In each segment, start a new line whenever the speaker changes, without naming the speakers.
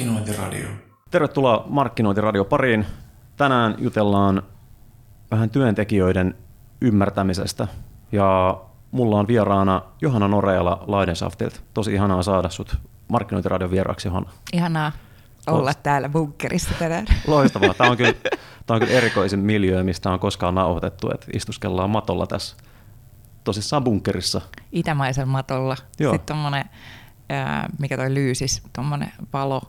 Markkinointiradio.
Tervetuloa Markkinointiradio pariin. Tänään jutellaan vähän työntekijöiden ymmärtämisestä ja mulla on vieraana Johanna Noreala Laidensaftilta. Tosi ihanaa saada sut Markkinointiradion vieraaksi, Johanna.
Ihanaa olla täällä bunkkerissa tänään.
Loistavaa. Tämä on kyllä, tämä on kyllä erikoisin miljö, mistä on koskaan nauhoitettu, että istuskellaan matolla tässä tosissaan bunkkerissa.
Itämaisen matolla.
Joo.
Sitten tommonen, ää, mikä toi lyysis, tommonen valo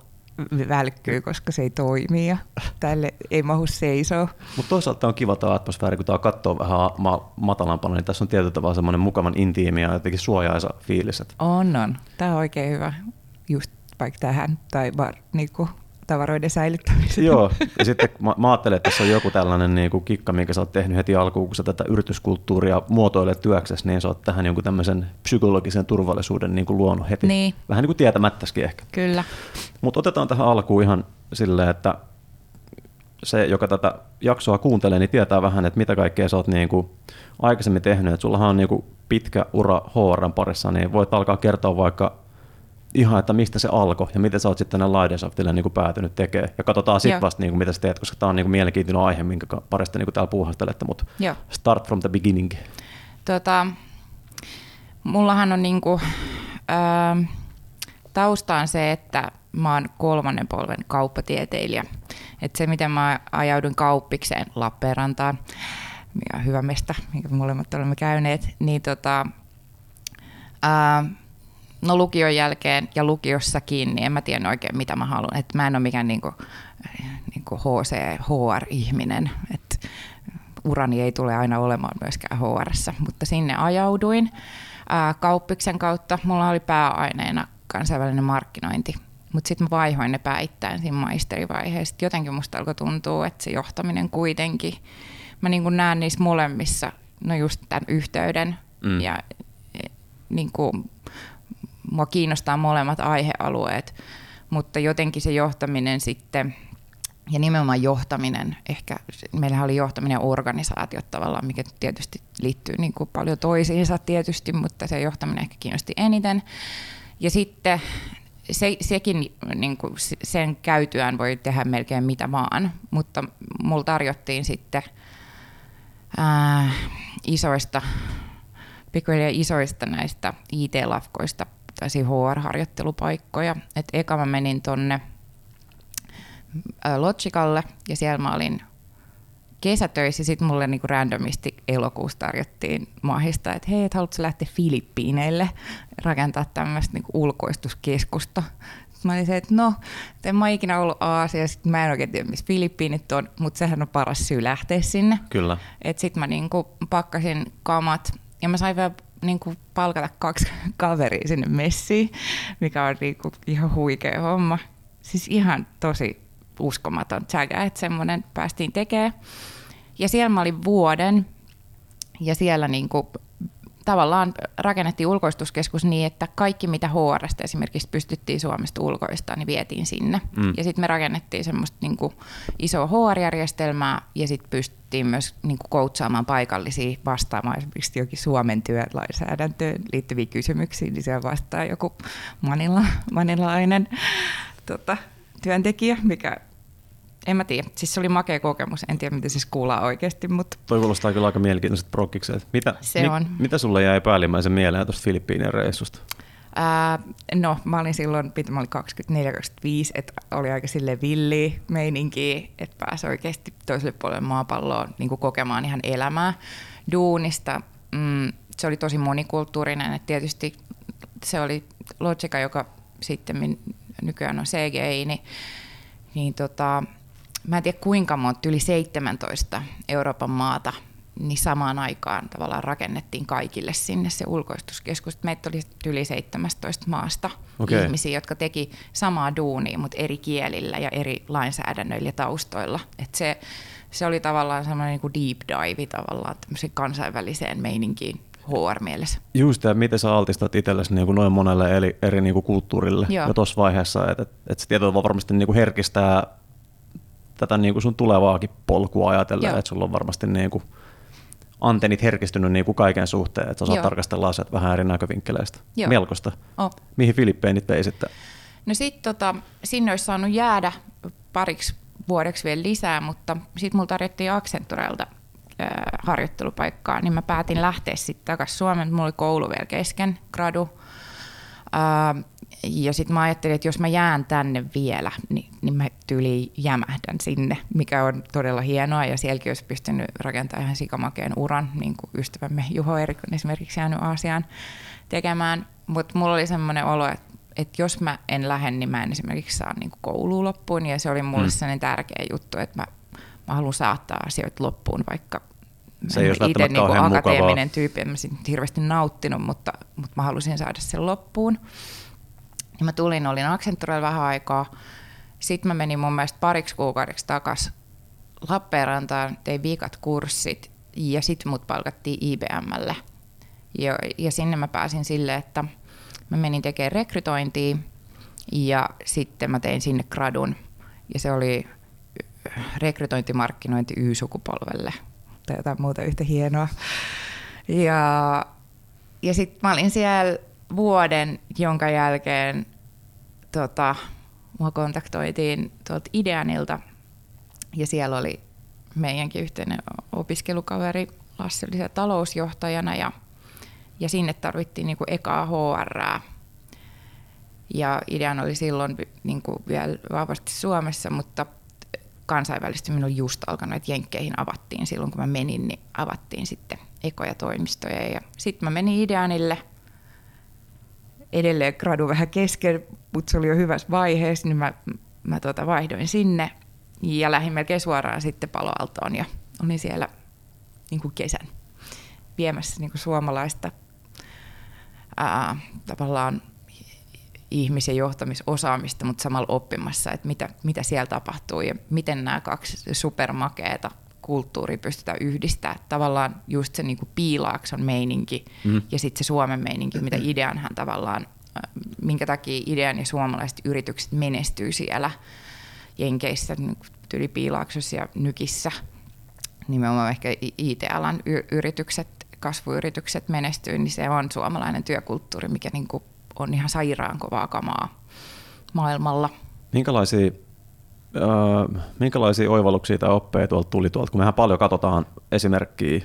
välkkyy, koska se ei toimi ja tälle ei mahu seisoo.
Mutta toisaalta on kiva tämä atmosfääri, kun tämä katsoo vähän ma- matalampana, niin tässä on tietyllä tavalla semmoinen mukavan intiimi ja jotenkin suojaisa fiilis.
On, on. Tämä on oikein hyvä just vaikka tähän tai var, niinku, tavaroiden säilyttämiseen.
Joo, ja sitten mä, mä ajattelen, että tässä on joku tällainen niin kuin kikka, minkä sä oot tehnyt heti alkuun, kun sä tätä yrityskulttuuria muotoilet työksessä, niin sä oot tähän jonkun tämmöisen psykologisen turvallisuuden niin kuin luonut heti.
Niin.
Vähän niin kuin tietämättäskin ehkä.
Kyllä.
Mutta otetaan tähän alkuun ihan silleen, että se, joka tätä jaksoa kuuntelee, niin tietää vähän, että mitä kaikkea sä oot niin kuin aikaisemmin tehnyt. Et sullahan on niin kuin pitkä ura HRn parissa, niin voit alkaa kertoa vaikka ihan, että mistä se alkoi ja miten sä oot sitten tänne Lidesoftille niin kuin päätynyt tekemään. Ja katsotaan sitten vasta, niin kuin, mitä sä teet, koska tämä on niin kuin mielenkiintoinen aihe, minkä parista niin kuin täällä puuhastelette, mutta
Joo.
start from the beginning.
Tota, mullahan on niinku, ää, tausta on se, että mä oon kolmannen polven kauppatieteilijä. Et se, miten mä ajaudun kauppikseen Lappeenrantaan, mikä on hyvä mesta, minkä molemmat olemme käyneet, niin tota, ää, no lukion jälkeen ja lukiossakin, niin en mä tiedä oikein, mitä mä haluan. Et mä en ole mikään niinku, niinku HC, HR-ihminen. Et urani ei tule aina olemaan myöskään hr mutta sinne ajauduin ää, kauppiksen kautta. Mulla oli pääaineena kansainvälinen markkinointi, mutta sitten mä vaihoin ne päittäin siinä maisterivaiheessa. Jotenkin musta alkoi tuntua, että se johtaminen kuitenkin, mä niin kuin näen niissä molemmissa, no just tämän yhteyden
Mm.
ja e, niin kuin, mua kiinnostaa molemmat aihealueet, mutta jotenkin se johtaminen sitten, ja nimenomaan johtaminen, ehkä meillähän oli johtaminen ja organisaatiot tavallaan, mikä tietysti liittyy niin kuin paljon toisiinsa tietysti, mutta se johtaminen ehkä kiinnosti eniten. Ja sitten se, sekin, niin kuin sen käytyään voi tehdä melkein mitä vaan, mutta mulla tarjottiin sitten ää, isoista, pikkuhiljaa isoista näistä IT-lafkoista tällaisia HR-harjoittelupaikkoja. Et eka mä menin tonne Logicalle ja siellä mä olin kesätöissä. Sitten mulle niinku randomisti elokuussa tarjottiin mahista, että hei, et haluatko lähteä Filippiineille rakentaa tämmöistä niinku ulkoistuskeskusta. Sitten Mä olin se, että no, en mä ikinä ollut Aasiassa, sit mä en oikein tiedä, missä Filippiinit on, mutta sehän on paras syy lähteä sinne.
Kyllä.
Et sit mä niinku pakkasin kamat ja mä sain vielä niinku palkata kaksi kaveria sinne messiin, mikä on niinku ihan huikea homma. Siis ihan tosi uskomaton tsägä, että semmoinen päästiin tekemään. Ja siellä mä olin vuoden ja siellä niinku tavallaan rakennettiin ulkoistuskeskus niin, että kaikki mitä HRstä esimerkiksi pystyttiin Suomesta ulkoistaa, niin vietiin sinne.
Mm.
Ja sitten me rakennettiin semmoista niinku isoa HR-järjestelmää ja sitten pystyttiin myös niinku coachaamaan paikallisia vastaamaan esimerkiksi jokin Suomen työlainsäädäntöön liittyviä kysymyksiä, niin siellä vastaa joku manila, manilainen tota, työntekijä, mikä en mä tiedä. Siis se oli makea kokemus. En tiedä, miten se kuulaa oikeasti, mutta
Toi kuulostaa kyllä aika mielenkiintoiset prokkikset. Mitä,
Se on.
mitä sulle jäi päällimmäisen mieleen tuosta Filippiinien reissusta?
Ää, no, mä olin silloin, mä olin 24-25, että oli aika sille villi meininki, että pääsi oikeasti toiselle puolelle maapalloa niin kokemaan ihan elämää duunista. Mm, se oli tosi monikulttuurinen, että tietysti se oli Logica, joka sitten nykyään on CGI, niin, niin tota, mä en tiedä kuinka monta, yli 17 Euroopan maata niin samaan aikaan tavallaan rakennettiin kaikille sinne se ulkoistuskeskus. Meitä oli yli 17 maasta okay. ihmisiä, jotka teki samaa duunia, mutta eri kielillä ja eri lainsäädännöillä ja taustoilla. Et se, se oli tavallaan semmoinen niin deep dive tavallaan kansainväliseen meininkiin HR-mielessä.
Just, ja miten sä altistat itsellesi niin kuin noin monelle eri, eri niin kuin kulttuurille
Joo.
jo tuossa vaiheessa, että et, et se tietyllä varmasti niin kuin herkistää tätä niin kuin sun tulevaakin polkua ajatellen,
Joo.
että sulla on varmasti niin kuin antennit herkistynyt niin kuin kaiken suhteen, että osaat
Joo.
tarkastella asiat vähän eri näkövinkkeleistä.
Joo.
Melkoista.
Oh.
Mihin Filippeinit vei sitten?
No sitten tota, sinne olisi saanut jäädä pariksi vuodeksi vielä lisää, mutta sitten mulla tarjottiin Accenturelta harjoittelupaikkaa, niin mä päätin lähteä sitten takaisin Suomeen. Mulla oli koulu vielä kesken, gradu. Ja sitten mä ajattelin, että jos mä jään tänne vielä, niin, niin mä tyyliin jämähdän sinne, mikä on todella hienoa. Ja sielläkin olisi pystynyt rakentamaan ihan sikamakeen uran, niin kuin ystävämme Juho Erik on esimerkiksi jäänyt Aasiaan tekemään. Mutta mulla oli semmoinen olo, että että jos mä en lähde, niin mä en esimerkiksi saa niin kouluun loppuun. Ja se oli mulle mm. sellainen tärkeä juttu, että mä, mä haluan saattaa asioita loppuun, vaikka
se ei itse niin
akateeminen
mukavaa.
tyyppi, en mä hirveästi nauttinut, mutta, mutta mä halusin saada sen loppuun. Ja mä tulin, olin Accenturella vähän aikaa. Sitten mä menin mun mielestä pariksi kuukaudeksi takaisin Lappeenrantaan, tein viikat kurssit ja sitten mut palkattiin IBMlle. Ja, ja sinne mä pääsin silleen, että mä menin tekemään rekrytointia ja sitten mä tein sinne gradun. Ja se oli rekrytointimarkkinointi Y-sukupolvelle tai jotain muuta yhtä hienoa. Ja, ja sitten mä olin siellä vuoden, jonka jälkeen tota, mua kontaktoitiin tuolta Ideanilta ja siellä oli meidänkin yhteinen opiskelukaveri Lassi oli talousjohtajana ja, ja sinne tarvittiin niinku ekaa HR. Ja Idean oli silloin niinku vielä vahvasti Suomessa, mutta kansainvälisesti minun just alkanut, että Jenkkeihin avattiin silloin, kun mä menin, niin avattiin sitten ekoja toimistoja. Ja sitten mä menin Ideanille, edelleen gradu vähän kesken, mutta se oli jo hyvässä vaiheessa, niin mä, mä tota vaihdoin sinne ja lähdin melkein suoraan sitten paloaltoon ja olin siellä niin kuin kesän viemässä niin kuin suomalaista ää, tavallaan ihmisen johtamisosaamista, mutta samalla oppimassa, että mitä, mitä siellä tapahtuu ja miten nämä kaksi supermakeeta kulttuuri pystytään yhdistämään. Tavallaan just se niin kuin piilaakson meininki mm. ja sitten se Suomen meininki, mitä ideanhan tavallaan, äh, minkä takia idean ja suomalaiset yritykset menestyy siellä Jenkeissä, niin tyli piilaaksossa ja nykissä. Nimenomaan ehkä IT-alan yritykset, kasvuyritykset menestyy, niin se on suomalainen työkulttuuri, mikä niin kuin on ihan sairaan kovaa kamaa maailmalla.
Minkälaisia, äh, minkälaisia oivalluksia tai oppeja tuolta tuli tuolta, kun mehän paljon katsotaan esimerkkiä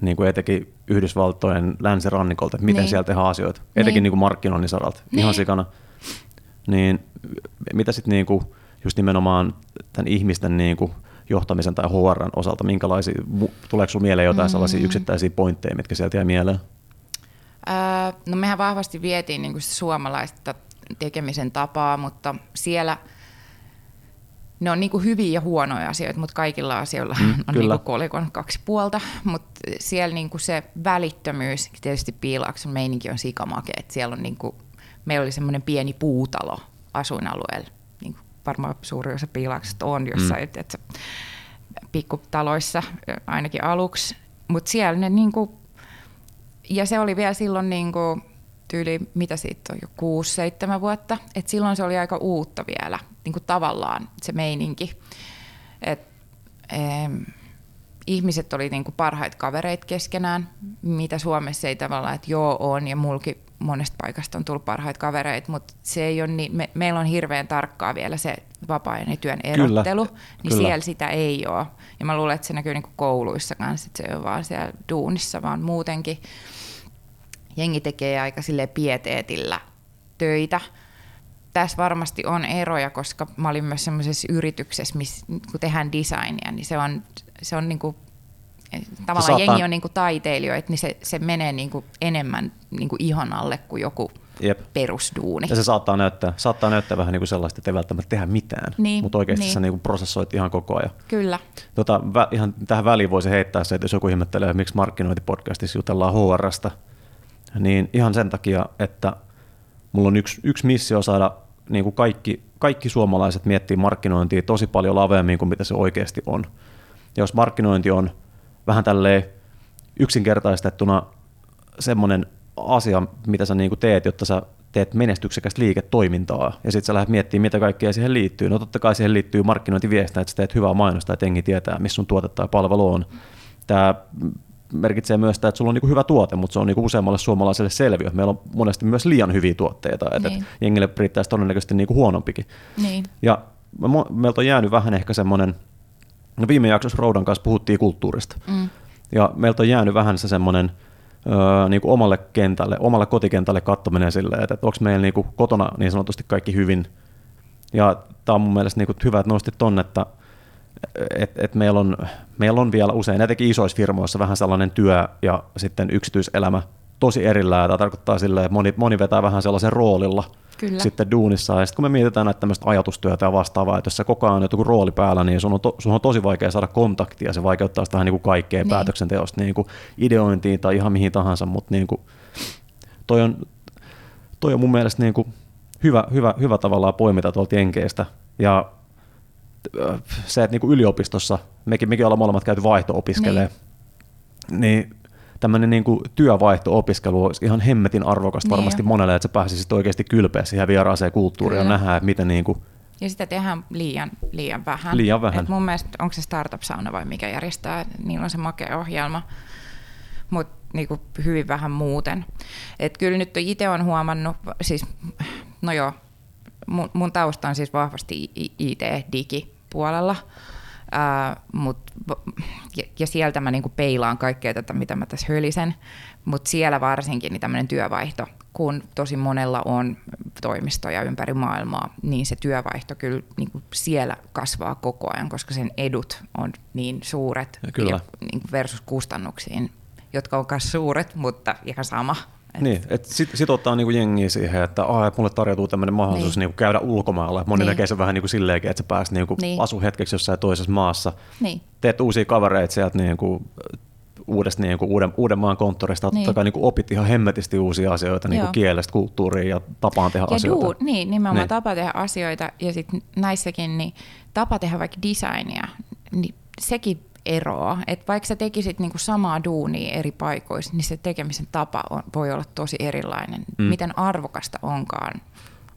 niin kuin etenkin Yhdysvaltojen länsirannikolta, että miten niin. siellä tehdään asioita, etenkin niin. Niin kuin markkinoinnin saralta, niin. ihan sikana. Niin mitä sitten niin kuin, just nimenomaan tämän ihmisten niin kuin johtamisen tai HRn osalta, minkälaisia, tuleeko sinulle mieleen jotain mm. sellaisia yksittäisiä pointteja, mitkä sieltä jää mieleen?
no mehän vahvasti vietiin niin kuin suomalaista tekemisen tapaa, mutta siellä ne on niin kuin hyviä ja huonoja asioita, mutta kaikilla asioilla mm, on niin kuin kolikon kaksi puolta. Mutta siellä niin kuin se välittömyys, tietysti piilaakson meininki on sikamake, että siellä on niin kuin, meillä oli semmoinen pieni puutalo asuinalueella, niin kuin varmaan suuri osa piilaaksesta on jossain, mm. että, pikkutaloissa ainakin aluksi, mutta siellä ne niin kuin ja se oli vielä silloin niin kuin, tyyli, mitä siitä on jo 6-7 vuotta, että silloin se oli aika uutta vielä, niin kuin tavallaan se meininki. Et, ähm, ihmiset oli niin kuin parhaita kavereita keskenään, mitä Suomessa ei tavallaan, että joo on, ja mulki monesta paikasta on tullut parhaita kavereita, mutta se ei ole niin, me, meillä on hirveän tarkkaa vielä se vapaa ja työn erottelu, kyllä, niin kyllä. siellä sitä ei ole. Ja mä luulen, että se näkyy niin kuin kouluissa kanssa, että se ei ole vaan siellä duunissa, vaan muutenkin jengi tekee aika sille pieteetillä töitä. Tässä varmasti on eroja, koska mä olin myös sellaisessa yrityksessä, missä kun tehdään designia, niin se on, se on niin kuin, tavallaan saattaa... jengi on niin kuin taiteilijoita, niin se, se menee niin kuin enemmän niin kuin ihon alle kuin joku Jep. perusduuni.
Ja se saattaa näyttää, saattaa näyttää vähän niin kuin sellaista, että ei välttämättä tehdä mitään, niin, mutta oikeasti niin. sä niin kuin prosessoit ihan koko ajan.
Kyllä.
Tota, vä, ihan tähän väliin voisi heittää se, että jos joku ihmettelee, miksi markkinointipodcastissa jutellaan HRsta, niin ihan sen takia, että mulla on yksi, yksi missio saada niin kuin kaikki, kaikki suomalaiset miettii markkinointia tosi paljon laveammin kuin mitä se oikeasti on. Ja jos markkinointi on vähän tälleen yksinkertaistettuna semmoinen asia, mitä sä niin kuin teet, jotta sä teet menestyksekästä liiketoimintaa, ja sitten sä lähdet miettimään, mitä kaikkea siihen liittyy. No totta kai siihen liittyy markkinointiviestintä, että sä teet hyvää mainosta, että jengi tietää, missä sun tuote tai palvelu on. Tämä merkitsee myös sitä, että sulla on niin hyvä tuote, mutta se on niin useammalle suomalaiselle selviö. Meillä on monesti myös liian hyviä tuotteita, että niin. jengille riittäisi todennäköisesti niin kuin huonompikin.
Niin.
Ja meiltä on jäänyt vähän ehkä semmoinen, no viime jaksossa Roudan kanssa puhuttiin kulttuurista, mm. ja meiltä on jäänyt vähän se semmoinen, öö, niin kuin omalle kentälle, omalle kotikentälle kattominen silleen, että, että onko meillä niin kuin kotona niin sanotusti kaikki hyvin. Ja tämä on mun mielestä niin kuin hyvä, että nostit tonne, että et, et meillä, on, meillä on vielä usein, etenkin isoissa firmoissa, vähän sellainen työ ja sitten yksityiselämä tosi erillään. Tämä tarkoittaa silleen, että moni, moni vetää vähän sellaisen roolilla Kyllä. sitten duunissa. Ja sitten kun me mietitään näitä tämmöistä ajatustyötä ja vastaavaa, että jos sä koko ajan on joku rooli päällä, niin sun on, to, sun on tosi vaikea saada kontaktia. Se vaikeuttaa sitä niin kuin kaikkea niin. päätöksenteosta, niin kuin ideointiin tai ihan mihin tahansa. Mutta niin kuin, toi, on, toi on mun mielestä niin kuin hyvä, hyvä, hyvä tavallaan poimita tuolta Jenkeistä. Ja se, että niin kuin yliopistossa, mekin, mekin ollaan molemmat käyty vaihto-opiskelee, niin, niin tämmöinen niin kuin työvaihto-opiskelu olisi ihan hemmetin arvokasta niin varmasti jo. monelle, että sä pääsisit oikeasti kylpeä siihen vieraaseen kulttuuriin Kyllä. ja nähdä, että miten niin kuin
ja sitä tehdään liian, liian vähän.
Liian vähän. Et
mun mielestä, onko se Startup-sauna vai mikä järjestää, niillä on se makea ohjelma, mutta niinku hyvin vähän muuten. Et kyllä nyt itse on huomannut, siis no joo, mun, mun tausta on siis vahvasti IT-digi, puolella. Ää, mut, ja, ja sieltä mä niinku peilaan kaikkea tätä, mitä mä tässä hölisen, mutta siellä varsinkin niin tämmöinen työvaihto, kun tosi monella on toimistoja ympäri maailmaa, niin se työvaihto kyllä niin kuin siellä kasvaa koko ajan, koska sen edut on niin suuret
kyllä.
Ja, niin versus kustannuksiin, jotka on myös suuret, mutta ihan sama.
Et... Niin, että sit, sit ottaa niinku jengiä siihen, että ah, mulle tarjoutuu tämmöinen mahdollisuus niin. niinku käydä ulkomailla. Moni niin. näkee sen vähän niinku silleenkin, että sä pääset niinku niin. asu hetkeksi jossain toisessa maassa.
Niin.
Teet uusia kavereita sieltä niinku, uudesta niinku, uuden, uuden maan konttorista. Niin. Totta kai niinku opit ihan hemmetisti uusia asioita niinku kielestä, kulttuuriin ja tapaan tehdä
ja
asioita. Duu,
niin, nimenomaan niin. tapa tehdä asioita. Ja sitten näissäkin niin tapa tehdä vaikka designia, niin sekin eroa. Et vaikka sä tekisit niinku samaa duunia eri paikoissa, niin se tekemisen tapa on, voi olla tosi erilainen. Mm. Miten arvokasta onkaan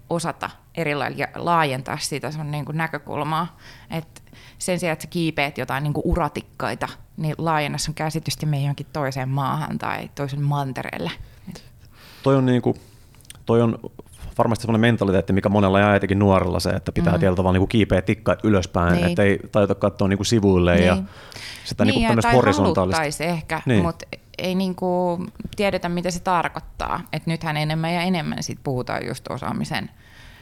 osata erilailla ja laajentaa sitä sun niinku näkökulmaa. Et sen sijaan, että sä kiipeät jotain niinku uratikkaita, niin laajenna sun käsitystä meidän johonkin toiseen maahan tai toisen mantereelle.
Toi on, niinku, toi on varmasti sellainen mentaliteetti, mikä monella ja etenkin nuorella se, että pitää mm. tietyllä tavalla niin kiipeä tikkaat ylöspäin, niin. että ei tajuta katsoa niin kuin sivuille niin. ja sitä niin, niin kuin horisontaalista.
ehkä, niin. mutta ei niin kuin tiedetä, mitä se tarkoittaa. Et nythän enemmän ja enemmän sit puhutaan just osaamisen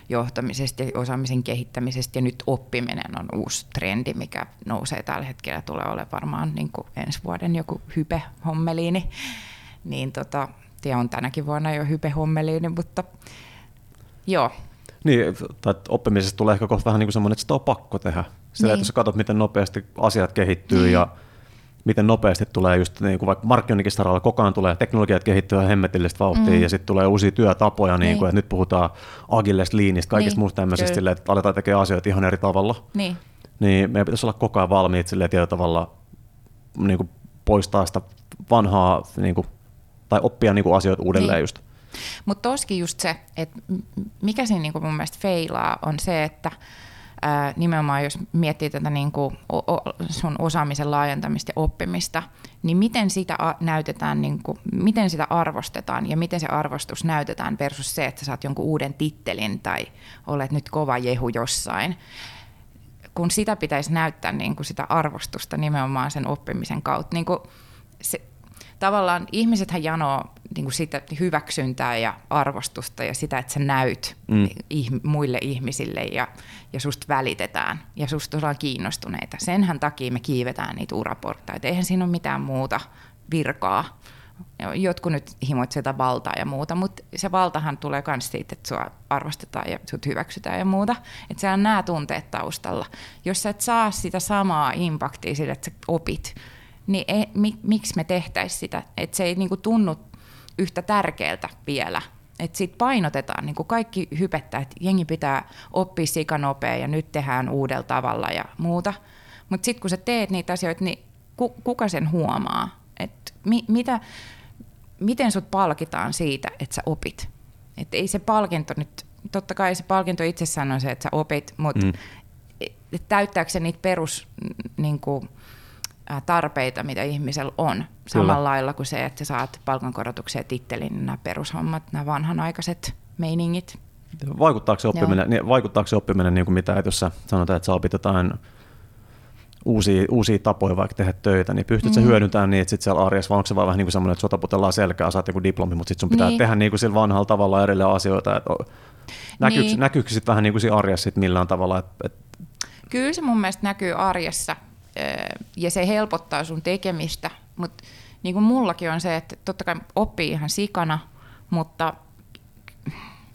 johtamisesta ja osaamisen kehittämisestä ja nyt oppiminen on uusi trendi, mikä nousee tällä hetkellä, tulee olemaan varmaan niin kuin ensi vuoden joku hype hommeliini. Niin tota, ja on tänäkin vuonna jo hype hommeliini, mutta Joo.
Niin, tai oppimisesta tulee ehkä kohta vähän niin kuin semmoinen, että sitä on pakko tehdä. Sillä, niin. että sä katsot, miten nopeasti asiat kehittyy niin. ja miten nopeasti tulee just niin kuin vaikka markkinoinnin saralla koko ajan tulee teknologiat kehittyä hemmetillistä vauhtia mm. ja sitten tulee uusia työtapoja, niin. Niin kuin, että nyt puhutaan agilesta, liinistä, kaikista niin. muusta tämmöisistä, sille, että aletaan tekemään asioita ihan eri tavalla.
Niin.
Niin meidän pitäisi olla koko ajan valmiit sille tietyllä tavalla niin kuin poistaa sitä vanhaa niin kuin, tai oppia niin kuin asioita uudelleen niin. just.
Mutta toskin just se, että mikä siinä niinku mun mielestä feilaa, on se, että ää, nimenomaan jos miettii tätä niinku sun osaamisen laajentamista ja oppimista, niin miten sitä näytetään, niinku, miten sitä arvostetaan ja miten se arvostus näytetään versus se, että saat jonkun uuden tittelin tai olet nyt kova jehu jossain kun sitä pitäisi näyttää niin kuin sitä arvostusta nimenomaan sen oppimisen kautta. Niin kuin se, tavallaan ihmisethän janoo niin kuin sitä hyväksyntää ja arvostusta ja sitä, että sä näyt mm. muille ihmisille ja, ja susta välitetään ja susta ollaan kiinnostuneita. Senhän takia me kiivetään niitä uraportaita. Eihän siinä ole mitään muuta virkaa. Jotkut nyt himoitsevat sitä valtaa ja muuta, mutta se valtahan tulee myös siitä, että sua arvostetaan ja sut hyväksytään ja muuta. Että siellä on nämä tunteet taustalla. Jos sä et saa sitä samaa impaktia sille, että sä opit, niin ei, mi, miksi me tehtäisiin sitä? Että se ei niinku tunnu yhtä tärkeältä vielä. Että sitten painotetaan, niin kuin kaikki hypettää, että jengi pitää oppia sikanopea ja nyt tehdään uudella tavalla ja muuta. Mutta sitten kun sä teet niitä asioita, niin ku, kuka sen huomaa? Et mi, mitä, miten sut palkitaan siitä, että sä opit? Et ei se palkinto nyt, totta kai se palkinto itsessään on se, että sä opit, mutta mm. täyttääkö se niitä perus niin kuin, tarpeita, mitä ihmisellä on. Samalla lailla kuin se, että sä saat palkankorotuksia tittelin, niin nämä perushommat, nämä vanhanaikaiset meiningit.
Vaikuttaako se oppiminen, niin, vaikuttaako se oppiminen niin kuin mitä, että jos sä sanotaan, että sä opit jotain uusia, uusia tapoja vaikka tehdä töitä, niin pystytkö mm. hyödyntämään niitä sitten siellä arjessa, vai onko se vaan vähän niin kuin semmoinen, että sotaputellaan selkää, saat joku diplomi, mutta sitten sun pitää niin. tehdä niin kuin sillä vanhalla tavalla edelleen asioita, että näkyykö, niin. näkyykö sitten vähän niin kuin siinä arjessa sit millään tavalla? Että, että...
Kyllä se mun mielestä näkyy arjessa, ja se helpottaa sun tekemistä, mutta niin kuin mullakin on se, että totta kai oppii ihan sikana, mutta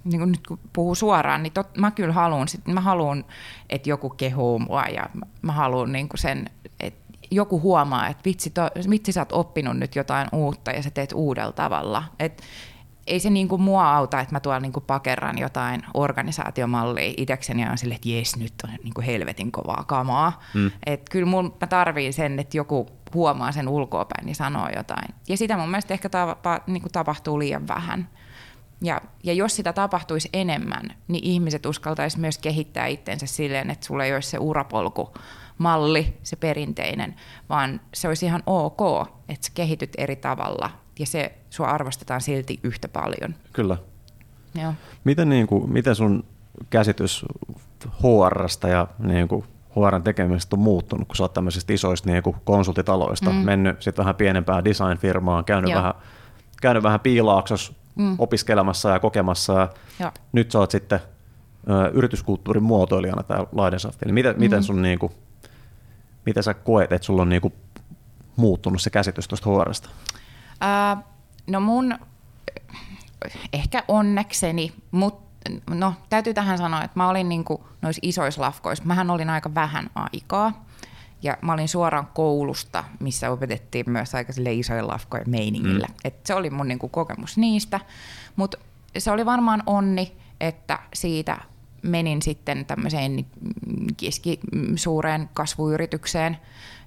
niin kuin nyt kun puhuu suoraan, niin tot, mä kyllä haluan, mä haluan, että joku kehuu mua ja mä haluan niin sen, että joku huomaa, että vitsi, to, vitsi sä oot oppinut nyt jotain uutta ja sä teet uudella tavalla. Et ei se niin kuin mua auta, että mä tuolla niin kuin pakerran jotain organisaatiomallia itsekseni ja on silleen, että jes, nyt on niin kuin helvetin kovaa kamaa. Mm. Et kyllä mun, mä tarviin sen, että joku huomaa sen ulkoapäin niin sanoo jotain. Ja sitä mun mielestä ehkä tapa, niin kuin tapahtuu liian vähän. Ja, ja jos sitä tapahtuisi enemmän, niin ihmiset uskaltaisi myös kehittää itsensä silleen, että sulla ei olisi se urapolku malli, se perinteinen, vaan se olisi ihan ok, että sä kehityt eri tavalla ja se sua arvostetaan silti yhtä paljon.
Kyllä. Joo. Miten, niin kuin, miten sun käsitys HRsta ja niin kuin HRn tekemisestä on muuttunut, kun sä oot tämmöisistä isoista niin kuin konsultitaloista mm. mennyt sitten vähän pienempään design-firmaan, käynyt vähän, käynyt vähän piilaaksossa mm. opiskelemassa ja kokemassa. Ja ja. Nyt sä oot sitten ö, yrityskulttuurin muotoilijana täällä Laidensoftilla. Miten, mm. miten, sun, niin kuin, miten sä koet, että sulla on niin kuin, muuttunut se käsitys tuosta HRsta?
Äh, no mun ehkä onnekseni, mutta no täytyy tähän sanoa, että mä olin niinku noissa isoissa lafkoissa, mähän olin aika vähän aikaa. Ja mä olin suoraan koulusta, missä opetettiin myös aika isoja lafkoja meiningillä. Mm. Et se oli mun niinku kokemus niistä. Mutta se oli varmaan onni, että siitä menin sitten tämmöiseen keskisuureen kasvuyritykseen,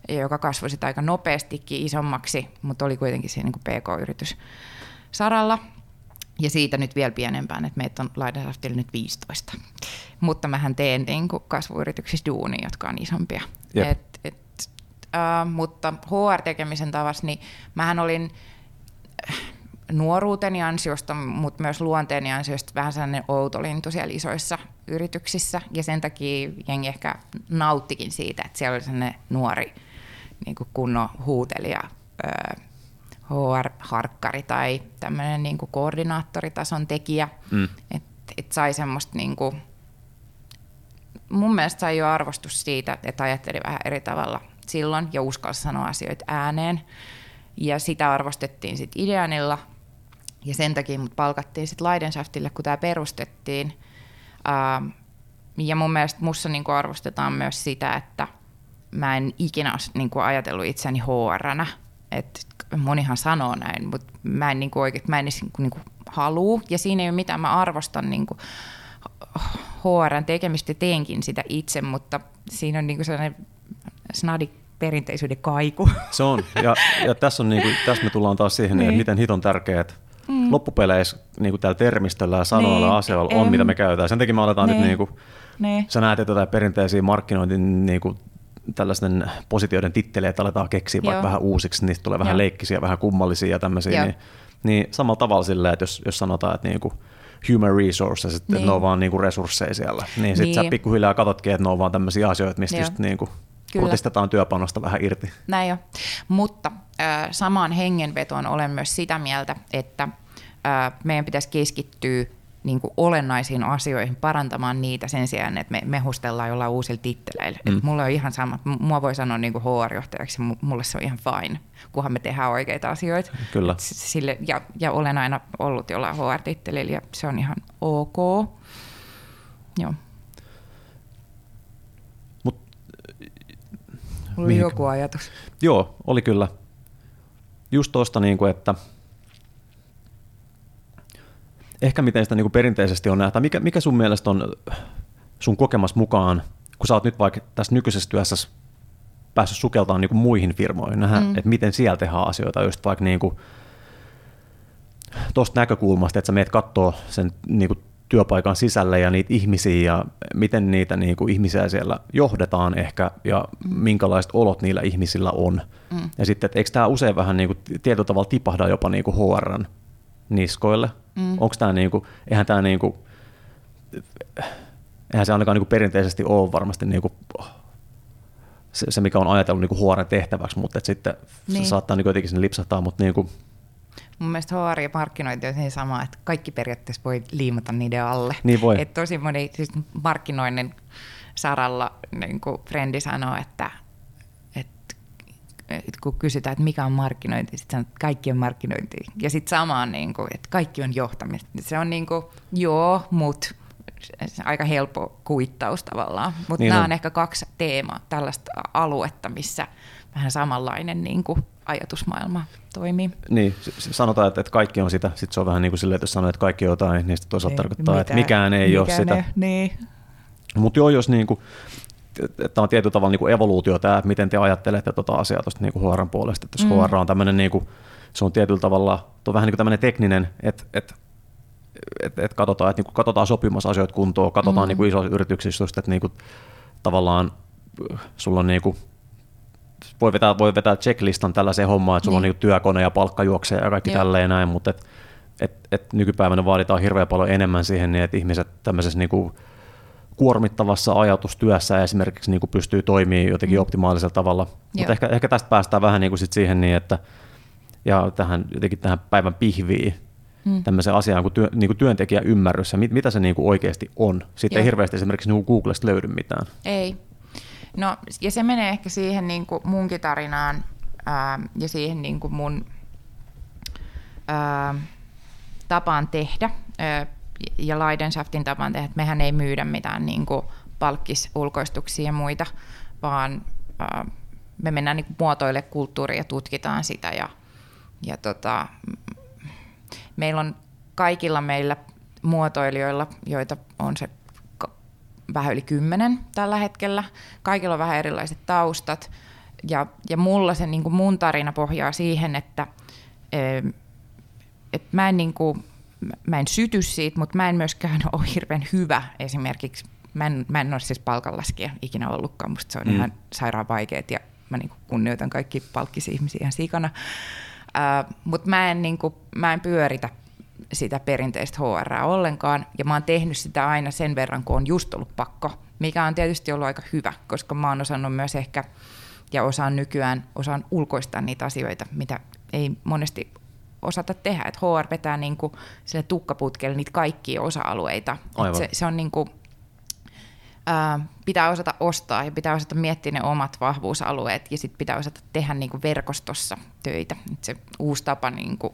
joka kasvoi sitten aika nopeastikin isommaksi, mutta oli kuitenkin siinä niin PK-yritys saralla. Ja siitä nyt vielä pienempään, että meitä on Laidasaftilla nyt 15. Mutta mähän teen niin kasvuyrityksissä duunia, jotka on isompia. Yep. Et, et, äh, mutta HR-tekemisen tavassa, niin mähän olin äh, nuoruuteni ansiosta, mutta myös luonteeni ansiosta vähän sellainen outolintu siellä isoissa yrityksissä. Ja sen takia jengi ehkä nauttikin siitä, että siellä oli sellainen nuori niin kunnon huutelija, HR-harkkari tai tämmöinen niin kuin koordinaattoritason tekijä, mm. että et sai semmoista niin kuin, mun mielestä sai jo arvostus siitä, että ajatteli vähän eri tavalla silloin ja uskalsi sanoa asioita ääneen. Ja sitä arvostettiin sitten Ideanilla ja sen takia mut palkattiin sitten Leidensaftille, kun tämä perustettiin. Ja mun mielestä mussa niinku arvostetaan myös sitä, että mä en ikinä ole niinku ajatellut itseäni HRnä. että monihan sanoo näin, mutta mä en, niinku oikein, mä en edes niinku, niinku halua, ja siinä ei ole mitään, mä arvostan niinku HRn tekemistä, teenkin sitä itse, mutta siinä on niinku sellainen snadi perinteisyyden kaiku.
Se on, ja, ja tässä, on niinku, tässä me tullaan taas siihen, niin. että miten hiton tärkeät mm. loppupeleissä niin täällä termistöllä ja sanoilla niin. asioilla on, mitä me käytetään. Sen takia me aletaan niin. nyt, niin kuin, niin. sä näet jotain perinteisiä markkinointin niin kuin, tällaisten positioiden titteleitä aletaan keksiä Joo. vaikka vähän uusiksi, niistä tulee vähän Joo. leikkisiä, vähän kummallisia ja tämmöisiä, niin, niin samalla tavalla silleen, että jos, jos sanotaan, että niinku human resources, että niin. ne on vaan niinku resursseja siellä, niin sitten niin. sä pikkuhiljaa katsotkin, että ne on vaan tämmöisiä asioita, mistä Joo. just niinku kurtistetaan työpanosta vähän irti.
Näin jo, mutta äh, samaan hengenvetoon olen myös sitä mieltä, että äh, meidän pitäisi keskittyä niin kuin olennaisiin asioihin, parantamaan niitä sen sijaan, että me mehustellaan jollain uusilla titteleillä. Mm. mulla on ihan sama, mua voi sanoa niin kuin HR-johtajaksi, mulle se on ihan fine, kunhan me tehdään oikeita asioita.
Kyllä.
Sille, ja, ja olen aina ollut jollain HR-tittelillä ja se on ihan ok. Joo.
Mut,
Oli mihin? joku ajatus.
Joo, oli kyllä. Just tuosta, niin kuin, että ehkä miten sitä niin kuin perinteisesti on nähty. Mikä, mikä sun mielestä on sun kokemas mukaan, kun sä oot nyt vaikka tässä nykyisessä työssä päässyt sukeltaan niin kuin muihin firmoihin, nähdä, mm. että miten siellä tehdään asioita, just vaikka niin kuin tuosta näkökulmasta, että sä meet kattoo sen niin kuin työpaikan sisälle ja niitä ihmisiä ja miten niitä niin kuin ihmisiä siellä johdetaan ehkä ja mm. minkälaiset olot niillä ihmisillä on. Mm. Ja sitten, että eikö tämä usein vähän niin kuin tietyllä tavalla tipahda jopa niin kuin HRn niskoille? Mm. Onko tämä niin kuin, eihän tämä niin kuin, eihän se ainakaan niin kuin perinteisesti ole varmasti niin kuin se, se, mikä on ajatellut niin kuin HRn tehtäväksi, mutta että sitten niin. se saattaa niin jotenkin sinne lipsahtaa, mutta niin kuin,
Mun mielestä HR ja markkinointi on se sama, että kaikki periaatteessa voi liimata niiden alle.
Niin voi.
Et tosi moni siis markkinoinnin saralla niin kuin frendi sanoo, että kun kysytään, että mikä on markkinointi, sitten sanoo, että kaikki on markkinointi. Ja sitten samaan, niin kuin, että kaikki on johtamista. Se on niin kuin, joo, mutta aika helppo kuittaus tavallaan. Mutta niin nämä on. on ehkä kaksi teemaa, tällaista aluetta, missä vähän samanlainen niin kuin ajatusmaailma toimii.
Niin, sanotaan, että, että kaikki on sitä. Sitten se on vähän niin kuin silleen, että jos sanoo, että kaikki on jotain, niin sitten toisaalta ei, tarkoittaa, mitään, että mikään ei mikään ole sitä.
Niin.
Mutta joo, jos niin kuin, että on tietyllä tavalla niin kuin evoluutio tämä, että miten te ajattelette tuota asiaa tuosta niin HRn puolesta. Että jos mm. HR on tämmöinen, niin kuin, se on tietyllä tavalla, on vähän niin kuin tämmöinen tekninen, että, että että et katsotaan, että niinku, katsotaan sopimassa asioita kuntoon, katsotaan mm. niinku isoissa yrityksissä, just, että niinku, tavallaan sulla on niinku, voi vetää, voi vetää checklistan tällaiseen hommaan, että sulla niin. on niinku työkone ja palkka juoksee ja kaikki Joo. tälleen näin, mutta et, et, et nykypäivänä vaaditaan hirveän paljon enemmän siihen, niin että ihmiset tämmöisessä niinku, kuormittavassa ajatustyössä esimerkiksi niin kuin pystyy toimimaan jotenkin mm. optimaalisella tavalla. Mutta ehkä, ehkä tästä päästään vähän niin kuin sit siihen niin, että ja tähän, jotenkin tähän päivän pihviin, mm. tämmöisen asiaan kuin, työ, niin kuin työntekijäymmärrys ja mit, mitä se niin kuin oikeasti on. Sitten Joo. ei hirveästi esimerkiksi niin kuin Googlesta löydy mitään.
Ei. No, ja se menee ehkä siihen niin kuin munkin tarinaan ää, ja siihen niin kuin mun ää, tapaan tehdä ää, ja Leidensaftin tapaan tehdä, että mehän ei myydä mitään niin kuin palkkisulkoistuksia ja muita, vaan ää, me mennään niin muotoille kulttuuria ja tutkitaan sitä ja, ja tota, meillä on kaikilla meillä muotoilijoilla, joita on se vähän yli kymmenen tällä hetkellä. Kaikilla on vähän erilaiset taustat. Ja, ja mulla se niin kuin mun tarina pohjaa siihen, että et mä, en niin kuin, mä en syty siitä, mutta mä en myöskään ole hirveän hyvä esimerkiksi. Mä en, mä en ole siis palkanlaskija ikinä ollutkaan, musta se on mm. ihan sairaan vaikeet ja mä niin kunnioitan kaikki palkkisia ihmisiä ihan sikana. Uh, mutta mä, en, niin kuin, mä en pyöritä sitä perinteistä HR ollenkaan, ja mä oon tehnyt sitä aina sen verran, kun on just ollut pakko, mikä on tietysti ollut aika hyvä, koska mä oon osannut myös ehkä, ja osaan nykyään, osaan ulkoistaa niitä asioita, mitä ei monesti osata tehdä, että HR vetää niin kuin sille tukkaputkelle niitä kaikkia osa-alueita. Se, se on niin kuin, ää, pitää osata ostaa ja pitää osata miettiä ne omat vahvuusalueet ja sitten pitää osata tehdä niin kuin verkostossa töitä. Et se uusi tapa niin kuin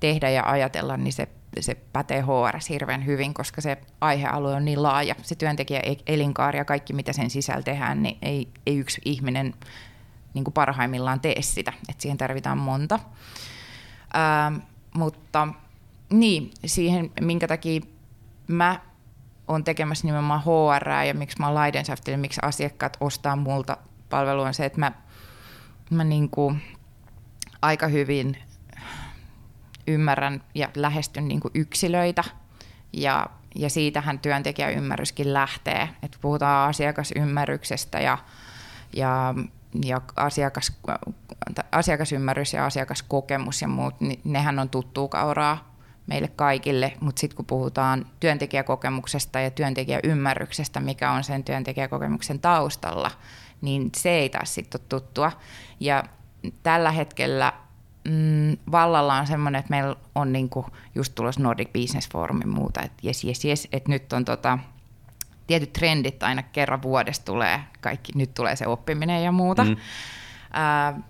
tehdä ja ajatella, niin se, se pätee HR hirveän hyvin, koska se aihealue on niin laaja. Se työntekijä elinkaari ja kaikki, mitä sen sisällä tehdään, niin ei, ei yksi ihminen niin kuin parhaimmillaan tee sitä. että siihen tarvitaan monta. Ää, mutta niin, siihen, minkä takia mä on tekemässä nimenomaan HR ja miksi mä oon Leidensaftille, miksi asiakkaat ostaa multa palvelua on se, että mä, mä niin kuin aika hyvin ymmärrän ja lähestyn niin kuin yksilöitä. Ja, ja siitähän työntekijäymmärryskin lähtee, että puhutaan asiakasymmärryksestä ja, ja, ja asiakas, asiakasymmärrys ja asiakaskokemus ja muut, niin nehän on tuttuu kauraa meille kaikille, mutta sitten kun puhutaan työntekijäkokemuksesta ja työntekijäymmärryksestä, mikä on sen työntekijäkokemuksen taustalla, niin se ei taas sitten ole tuttua. Ja tällä hetkellä mm, vallalla on semmoinen, että meillä on niinku just tulossa Nordic Business Forumin muuta, että jes, jes, jes, että nyt on tota, tietyt trendit aina kerran vuodessa tulee, kaikki, nyt tulee se oppiminen ja muuta. Mm. Äh,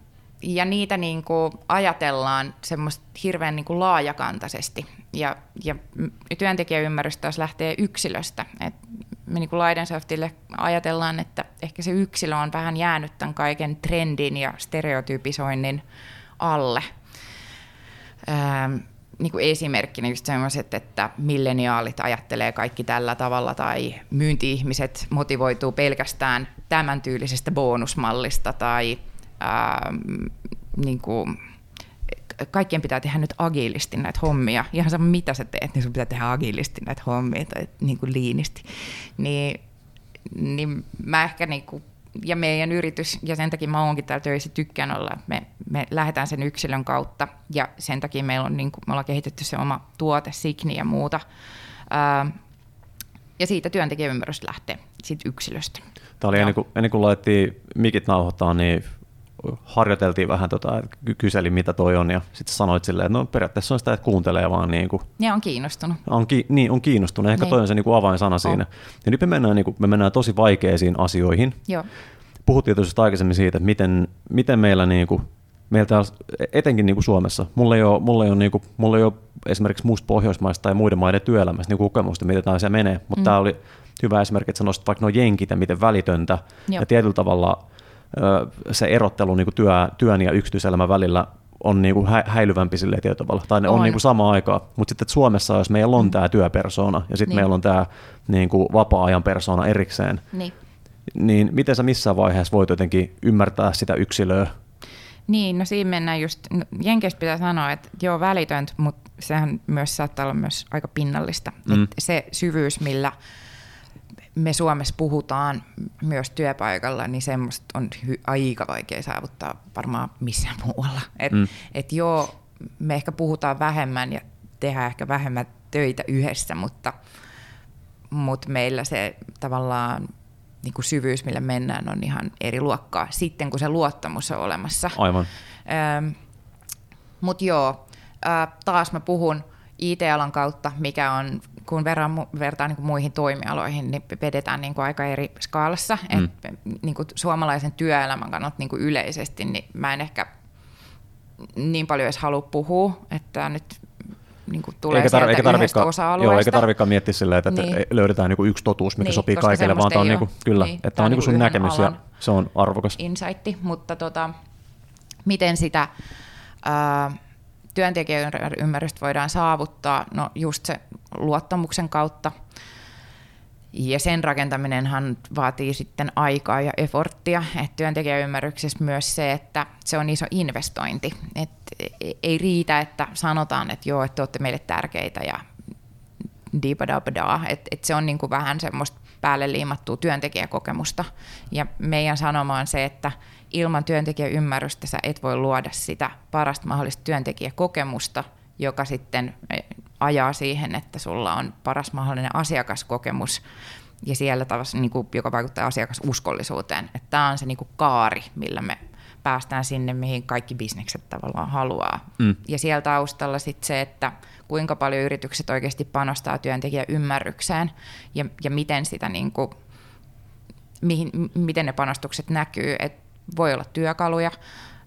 ja niitä niin kuin ajatellaan semmoista hirveän niin kuin laajakantaisesti. Ja, ja työntekijäymmärrys taas lähtee yksilöstä. Et me niin kuin Leidensoftille ajatellaan, että ehkä se yksilö on vähän jäänyt tämän kaiken trendin ja stereotypisoinnin alle. Ähm, niin kuin esimerkkinä just sellaiset, että milleniaalit ajattelee kaikki tällä tavalla tai myynti-ihmiset motivoituu pelkästään tämän tyylisestä bonusmallista tai ähm, niin kuin kaikkien pitää tehdä nyt agilisti näitä hommia. Ihan sama mitä sä teet, niin sun pitää tehdä agilisti näitä hommia tai niin kuin liinisti. Niin, niin mä ehkä niin kuin, ja meidän yritys, ja sen takia mä oonkin täällä töissä, tykkään olla, me, me lähdetään sen yksilön kautta, ja sen takia meillä on, niin kuin, me ollaan kehitetty se oma tuote, Signi ja muuta. Ää, ja siitä työntekijäymmärrys lähtee, siitä yksilöstä.
Tämä oli ennen kuin, ennen kuin laitettiin mikit nauhoittaa, niin harjoiteltiin vähän, tota, kyselin mitä toi on ja sitten sanoit silleen, että no periaatteessa on sitä, että kuuntelee vaan niin kuin,
Ja on kiinnostunut.
on, ki, niin, on kiinnostunut, ehkä
Niin.
toi on se niin kuin avainsana siinä. Ja nyt me mennään, niin kuin, me mennään tosi vaikeisiin asioihin.
Joo.
Puhuttiin tietysti aikaisemmin siitä, että miten, miten meillä, niin kuin, meillä täällä, etenkin niin kuin Suomessa, mulla ei ole, mulla ei ole, niin kuin, mulla ei ole esimerkiksi muusta Pohjoismaista tai muiden maiden työelämästä niin kokemusta, miten tämä asia menee, mutta mm. tämä oli hyvä esimerkki, että sä nostit vaikka nuo jenkit ja miten välitöntä
Joo.
ja tietyllä tavalla se erottelu niin kuin työ, työn ja yksityiselämän välillä on niin kuin hä- häilyvämpi sille tietyllä tavalla, tai ne on,
On.
niin kuin samaan aikaan. Mutta sitten että Suomessa, jos meillä on tämä työpersona ja sitten
Niin.
meillä on tämä niin kuin vapaa-ajan persona erikseen,
Niin.
niin miten sä missään vaiheessa voit jotenkin ymmärtää sitä yksilöä?
Niin, no siinä mennään just, no, Jenkeistä pitää sanoa, että joo välitöntä, mutta sehän myös saattaa olla myös aika pinnallista.
Mm.
Mm. Et se syvyys, millä me Suomessa puhutaan myös työpaikalla, niin semmoista on hy- aika vaikea saavuttaa varmaan missään muualla. Et,
Mm.
et joo, me ehkä puhutaan vähemmän ja tehdään ehkä vähemmän töitä yhdessä, mutta, mutta meillä se tavallaan niin kuin syvyys, millä mennään, on ihan eri luokkaa sitten, kun se luottamus on olemassa.
Aivan.
Mutta joo, ää, taas mä puhun IT-alan kautta, mikä on, kun verran, vertaan niin muihin toimialoihin, niin vedetään niin kuin aika eri skaalassa.
Mm.
Et, niin kuin suomalaisen työelämän kannalta niin kuin yleisesti, niin mä en ehkä niin paljon edes halua puhua, että nyt niin kuin tulee
eikä,
sieltä
eikä
yhdestä osa-alueesta.
joo, eikä tarvikaan miettiä silleen, että,
Niin.
niin. löydetään niinku yksi totuus, mikä
Niin,
sopii kaikille, vaan tämä on,
ei
niinku,
ole.
kyllä,
Niin,
että on
on
niinku sun näkemys ja se on arvokas.
insightti, mutta tota, miten sitä ää, työntekijän ymmärrystä voidaan saavuttaa? No just se luottamuksen kautta. Ja sen rakentaminenhan vaatii sitten aikaa ja efforttia. Et työntekijäymmärryksessä myös se, että se on iso investointi. Et ei riitä, että sanotaan, että joo, että te olette meille tärkeitä ja diipadapadaa, että et se on niinku vähän semmoista päälle liimattua työntekijäkokemusta. Ja meidän sanoma on se, että ilman työntekijäymmärrystä sä et voi luoda sitä parasta mahdollista työntekijäkokemusta, joka sitten eh, ajaa siihen, että sulla on paras mahdollinen asiakaskokemus ja siellä taas, niin kuin, joka vaikuttaa asiakasuskollisuuteen. Että tämä on se niin kuin kaari, millä me päästään sinne, mihin kaikki bisnekset tavallaan haluaa.
Mm.
Ja siellä taustalla sitten se, että kuinka paljon yritykset oikeasti panostaa työntekijäymmärrykseen ja, ja miten sitä niin kuin, mihin, miten ne panostukset näkyy. Et voi olla työkaluja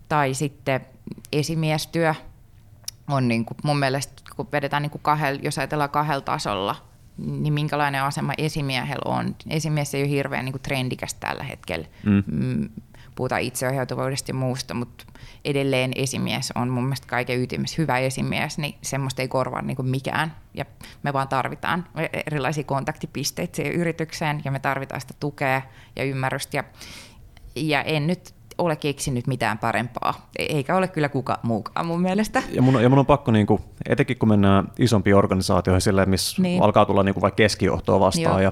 tai sitten esimiestyö on niin kuin mun mielestä, kun vedetään niin kuin kahdella, jos ajatellaan kahdella tasolla, niin minkälainen asema esimiehellä on. Esimies ei ole hirveän niin kuin trendikäs tällä hetkellä.
Mm.
Mm, Puhutaan itseohjautuvuudesta ja muusta, mutta edelleen esimies on mun mielestä kaiken ytimessä hyvä esimies, niin semmoista ei korvaa niin kuin mikään. Ja me vaan tarvitaan erilaisia kontaktipisteitä siihen yritykseen ja me tarvitaan sitä tukea ja ymmärrystä. Ja, ja en nyt ole keksinyt mitään parempaa, eikä ole kyllä kuka muukaan mun mielestä.
Ja mun, ja mun on pakko, niinku, etenkin kun mennään isompiin organisaatioihin, silleen, missä
Niin.
niin. alkaa tulla niinku vaikka keskijohtoa vastaan
Joo.
ja,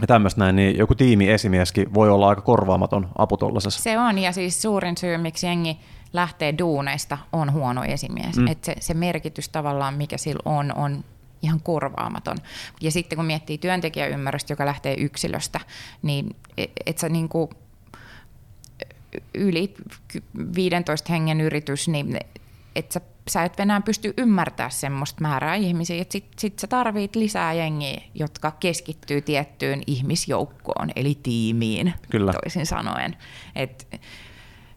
ja tämmöistä näin, niin joku tiimiesimieskin voi olla aika korvaamaton apu tollasessa.
Se on, ja siis suurin syy, miksi jengi lähtee duuneista, on huono esimies. Mm. Et se, se merkitys tavallaan, mikä sillä on, on ihan korvaamaton. Ja sitten kun miettii työntekijäymmärrystä, joka lähtee yksilöstä, niin et, et sä niinku yli 15 hengen yritys, niin et sä, sä et enää pysty ymmärtämään semmoista määrää ihmisiä, että sit, sit sä tarvit lisää jengiä, jotka keskittyy tiettyyn ihmisjoukkoon, eli tiimiin,
Kyllä.
toisin sanoen. Et,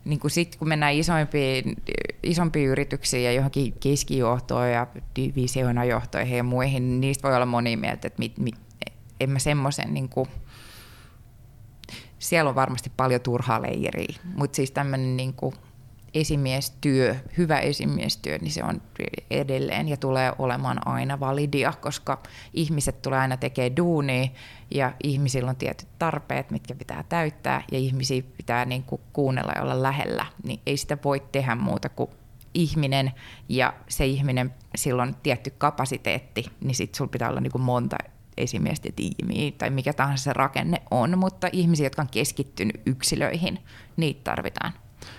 niin kuin sit, kun mennään isompiin, isompiin yrityksiin ja johonkin keskijohtoon ja divisioinajohtoihin ja muihin, niin niistä voi olla moni mieltä, että mit, mit, en mä semmoisen niin siellä on varmasti paljon turhaa leijeriä, mutta siis tämmöinen niin esimiestyö, hyvä esimiestyö, niin se on edelleen ja tulee olemaan aina validia, koska ihmiset tulee aina tekemään duunia ja ihmisillä on tietyt tarpeet, mitkä pitää täyttää ja ihmisiä pitää niin kuin kuunnella ja olla lähellä, niin ei sitä voi tehdä muuta kuin ihminen ja se ihminen, silloin tietty kapasiteetti, niin sitten sulla pitää olla niin kuin monta esimiestä tiimiä tai mikä tahansa se rakenne on, mutta ihmisiä, jotka on keskittynyt yksilöihin, niitä tarvitaan.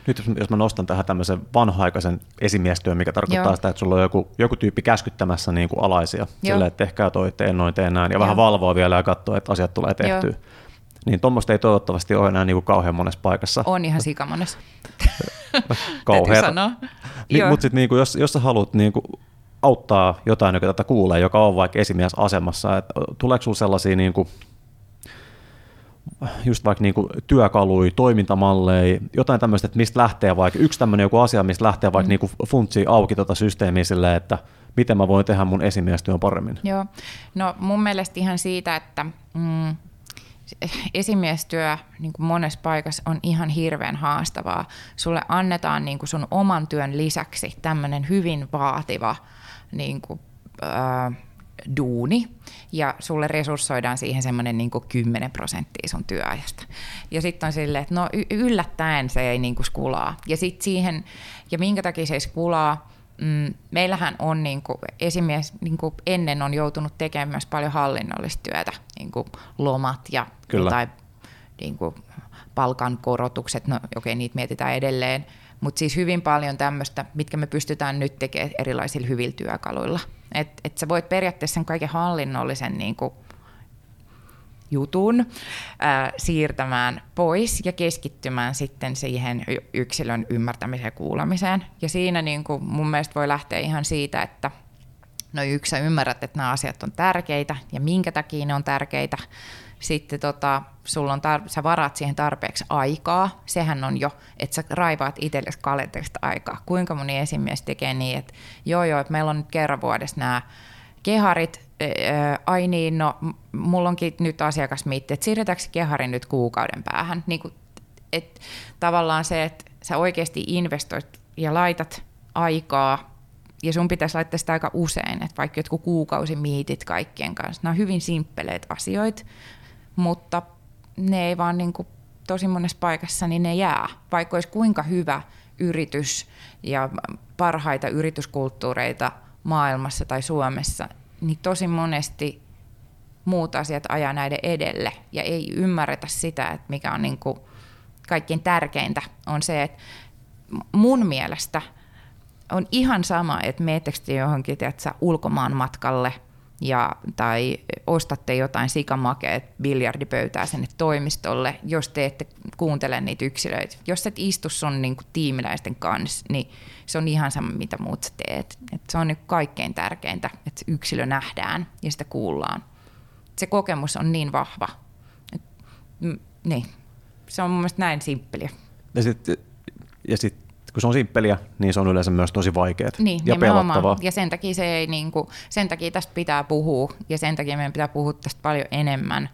Nyt jos, jos mä nostan tähän tämmöisen vanha-aikaisen esimiestyön, mikä tarkoittaa Joo. sitä, että sulla on joku, joku tyyppi käskyttämässä niin kuin alaisia, sillä että tehkää toi, teen noin, teen näin, ja Joo. vähän valvoa vielä ja katsoa, että asiat tulee tehtyä. Joo. Niin tuommoista ei toivottavasti ole enää niin kuin kauhean monessa paikassa.
On ihan sikamonessa.
Kauhean. Niin, Mutta sitten niin kuin, jos, jos sä haluat niin kuin, auttaa jotain, joka tätä kuulee, joka on vaikka esimiesasemassa, että tuleeko sinulla sellaisia niin kuin, just vaikka niin työkaluja, toimintamalleja, jotain tämmöistä, että mistä lähtee vaikka, yksi tämmöinen joku asia, mistä lähtee vaikka mm. niin funtsii auki tuota systeemiä silleen, että miten mä voin tehdä mun esimiestyön paremmin?
Joo, no mun mielestä ihan siitä, että mm, esimiestyö niin kuin monessa paikassa on ihan hirveän haastavaa. Sulle annetaan niin kuin sun oman työn lisäksi tämmöinen hyvin vaativa niin kuin, äh, duuni, ja sulle resurssoidaan siihen semmoinen niin 10 prosenttia sun työajasta. Ja sitten on silleen, että no yllättäen se ei niin kuin skulaa. Ja sitten siihen, ja minkä takia se ei skulaa, mm, meillähän on niin kuin, esimies niin kuin ennen on joutunut tekemään myös paljon hallinnollista työtä, niin kuin lomat ja Kyllä. jotain niin kuin palkankorotukset, no okei, okay, niitä mietitään edelleen, mutta siis hyvin paljon tämmöistä, mitkä me pystytään nyt tekemään erilaisilla hyvillä työkaluilla. Että et sä voit periaatteessa sen kaiken hallinnollisen niin kuin, jutun ää, siirtämään pois ja keskittymään sitten siihen yksilön ymmärtämiseen ja kuulemiseen. Ja siinä niin kuin mun mielestä voi lähteä ihan siitä, että no yksi sä ymmärrät, että nämä asiat on tärkeitä ja minkä takia ne on tärkeitä sitten tota, sulla on tar- sä varaat siihen tarpeeksi aikaa. Sehän on jo, että sä raivaat itsellesi kalenterista aikaa. Kuinka moni esimies tekee niin, että joo joo, että meillä on nyt kerran vuodessa nämä keharit, ai niin, no mulla onkin nyt asiakasmiitti, että siirretäänkö kehari nyt kuukauden päähän. Niin kuin, et, tavallaan se, että sä oikeasti investoit ja laitat aikaa ja sun pitäisi laittaa sitä aika usein, että vaikka jotkut kuukausimiitit kaikkien kanssa. Nämä on hyvin simppeleitä asioita, mutta ne ei vaan niin kuin tosi monessa paikassa, niin ne jää. Vaikka olisi kuinka hyvä yritys ja parhaita yrityskulttuureita maailmassa tai Suomessa, niin tosi monesti muut asiat ajaa näiden edelle ja ei ymmärretä sitä, että mikä on niin kuin kaikkein tärkeintä on se, että mun mielestä on ihan sama, että meettekö johonkin tiedätkö, ulkomaan matkalle – ja, tai ostatte jotain sikamakeet biljardipöytää sinne toimistolle, jos te ette kuuntele niitä yksilöitä. Jos et istu sun niin kuin, tiimiläisten kanssa, niin se on ihan sama, mitä muut sä teet. Et se on nyt kaikkein tärkeintä, että yksilö nähdään ja sitä kuullaan. Se kokemus on niin vahva. Et, m, niin. Se on mun mielestä näin simppeliä.
Ja sitten ja sit kun se on simppeliä, niin se on yleensä myös tosi vaikeaa
niin,
ja pelottavaa.
Ja sen takia, se ei, niin kuin, sen takia tästä pitää puhua ja sen takia meidän pitää puhua tästä paljon enemmän.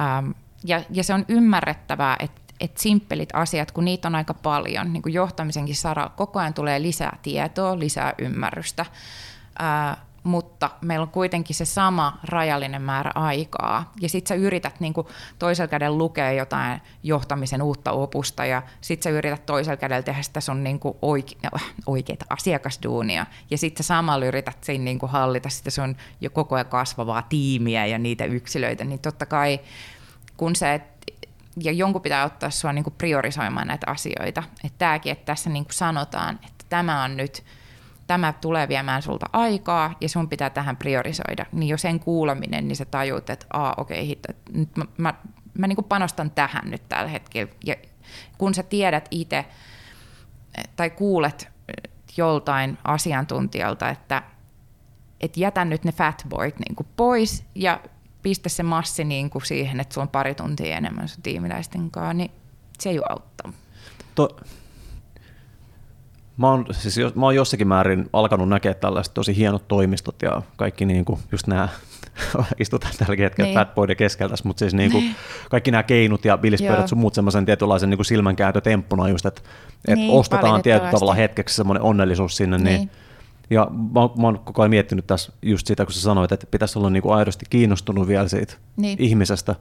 Ähm, ja, ja se on ymmärrettävää, että että simppelit asiat, kun niitä on aika paljon, niin kuin johtamisenkin saralla, koko ajan tulee lisää tietoa, lisää ymmärrystä. Äh, mutta meillä on kuitenkin se sama rajallinen määrä aikaa. Ja sit sä yrität niin toisella kädellä lukea jotain johtamisen uutta opusta ja sit sä yrität toisella kädellä tehdä sitä sun niin oike- oikeita asiakasduunia. Ja sit sä samalla yrität siinä niin hallita sitä sun jo koko ajan kasvavaa tiimiä ja niitä yksilöitä. Niin totta kai kun sä et ja jonkun pitää ottaa sua niin priorisoimaan näitä asioita. Että tämäkin, että tässä niin sanotaan, että tämä on nyt – tämä tulee viemään sulta aikaa ja sun pitää tähän priorisoida, niin jo sen kuuleminen, niin sä tajut, että aa okei, okay, nyt mä, mä, mä niin panostan tähän nyt tällä hetkellä. Ja kun sä tiedät itse tai kuulet joltain asiantuntijalta, että et jätä nyt ne fatboyt niin pois ja pistä se massi niin kuin siihen, että sulla on pari tuntia enemmän sun tiimiläisten kanssa, niin se ei auttaa.
To, Mä oon, siis, mä oon jossakin määrin alkanut näkeä tällaiset tosi hienot toimistot ja kaikki niin kuin, just nämä istutaan tällä hetkellä niin. fatboiden keskeltä, mutta siis niin kuin, niin. kaikki nämä keinut ja bilispöydät sun muut semmoisen tietynlaisen niin silmänkääntötemppuna just, että et niin, ostetaan tietyllä tavalla hetkeksi semmoinen onnellisuus sinne, niin, niin ja mä mä oon koko ajan miettinyt tässä just sitä, kun sä sanoit, että pitäisi olla niin kuin aidosti kiinnostunut vielä siitä niin. ihmisestä.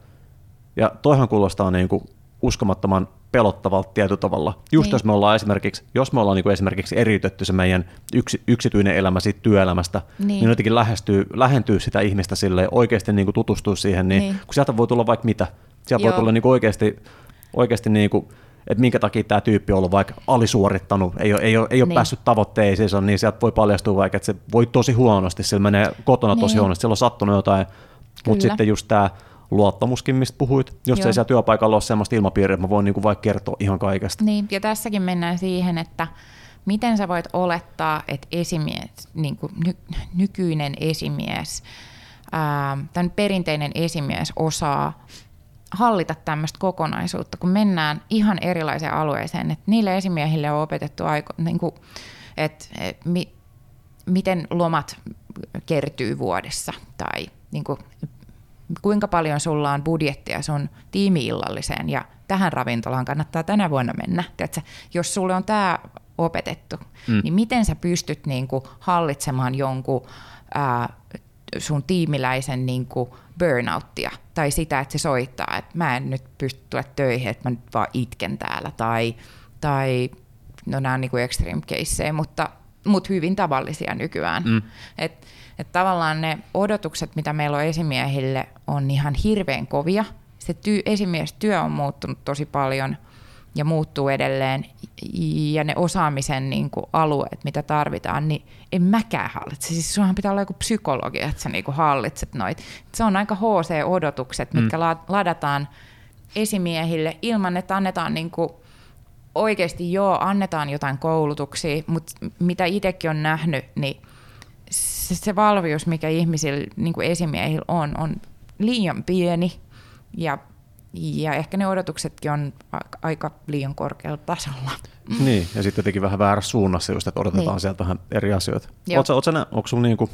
Ja toihan kuulostaa niin kuin uskomattoman pelottavalta tietyllä tavalla. Just niin. jos me ollaan esimerkiksi, jos me ollaan niin kuin esimerkiksi eriytetty se meidän yksi, yksityinen elämä siitä työelämästä, niin, niin jotenkin lähestyy, lähentyy sitä ihmistä sille oikeasti niin kuin tutustua siihen, niin, niin, kun sieltä voi tulla vaikka mitä. Sieltä Joo. voi tulla niin kuin oikeasti, oikeasti niin kuin, että minkä takia tämä tyyppi on ollut vaikka alisuorittanut, ei ole, ei ole, ei ole niin. päässyt tavoitteisiin, niin sieltä voi paljastua vaikka, että se voi tosi huonosti, sillä menee kotona tosi niin. huonosti, sillä on sattunut jotain, mutta sitten just tämä luottamuskin, mistä puhuit, jos Joo. ei siellä työpaikalla ole sellaista ilmapiiriä, että mä voin niinku vaikka kertoa ihan kaikesta.
Niin, ja tässäkin mennään siihen, että miten sä voit olettaa, että esimies, niin kuin ny, nykyinen esimies, ää, tämän perinteinen esimies osaa hallita tämmöistä kokonaisuutta, kun mennään ihan erilaiseen alueeseen. Että niille esimiehille on opetettu, aiko, niin kuin, että, että mi, miten lomat kertyy vuodessa tai niin kuin, kuinka paljon sulla on budjettia sun tiimiillalliseen ja tähän ravintolaan kannattaa tänä vuonna mennä. Tiedätkö, jos sulle on tämä opetettu, mm. niin miten sä pystyt niin kuin, hallitsemaan jonkun ää, sun tiimiläisen niin kuin, burnouttia tai sitä, että se soittaa, että mä en nyt pysty tulla töihin, että mä nyt vaan itken täällä tai, tai no nämä on niin kuin extreme caseja, mutta, mutta hyvin tavallisia nykyään. Mm. Et, et tavallaan ne odotukset, mitä meillä on esimiehille, on ihan hirveän kovia. Se ty- esimiestyö on muuttunut tosi paljon ja muuttuu edelleen. Ja ne osaamisen niin kuin, alueet, mitä tarvitaan, niin en mäkään hallitse. Siis sunhan pitää olla joku psykologi, että sä niin kuin, hallitset noit. Se on aika HC-odotukset, mitkä mm. ladataan esimiehille ilman, että annetaan niin kuin, oikeasti joo, annetaan jotain koulutuksia, mutta mitä itsekin on nähnyt, niin se, se valmius, mikä ihmisillä, niin kuin esimiehillä on, on liian pieni ja, ja ehkä ne odotuksetkin on aika liian korkealla tasolla.
Niin, ja sitten jotenkin vähän väärässä suunnassa just, että odotetaan niin. sieltä vähän eri asioita. Oletko, oletko, onko sinulla niinku,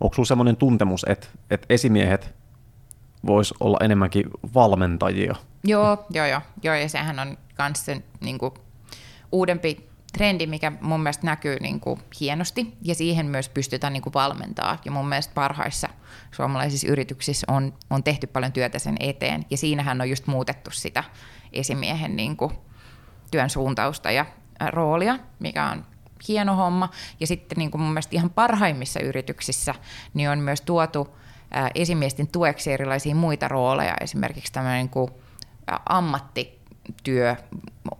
onko sellainen tuntemus, että, että esimiehet vois olla enemmänkin valmentajia?
Joo, joo, joo, joo ja sehän on myös se niin kuin, uudempi trendi, mikä mun mielestä näkyy niin kuin hienosti, ja siihen myös pystytään niin kuin valmentaa. Ja mun mielestä parhaissa suomalaisissa yrityksissä on, on tehty paljon työtä sen eteen, ja siinähän on just muutettu sitä esimiehen niin kuin työn suuntausta ja roolia, mikä on hieno homma. Ja sitten niin kuin mun mielestä ihan parhaimmissa yrityksissä niin on myös tuotu esimiesten tueksi erilaisia muita rooleja, esimerkiksi tämmöinen niin kuin ammatti työ,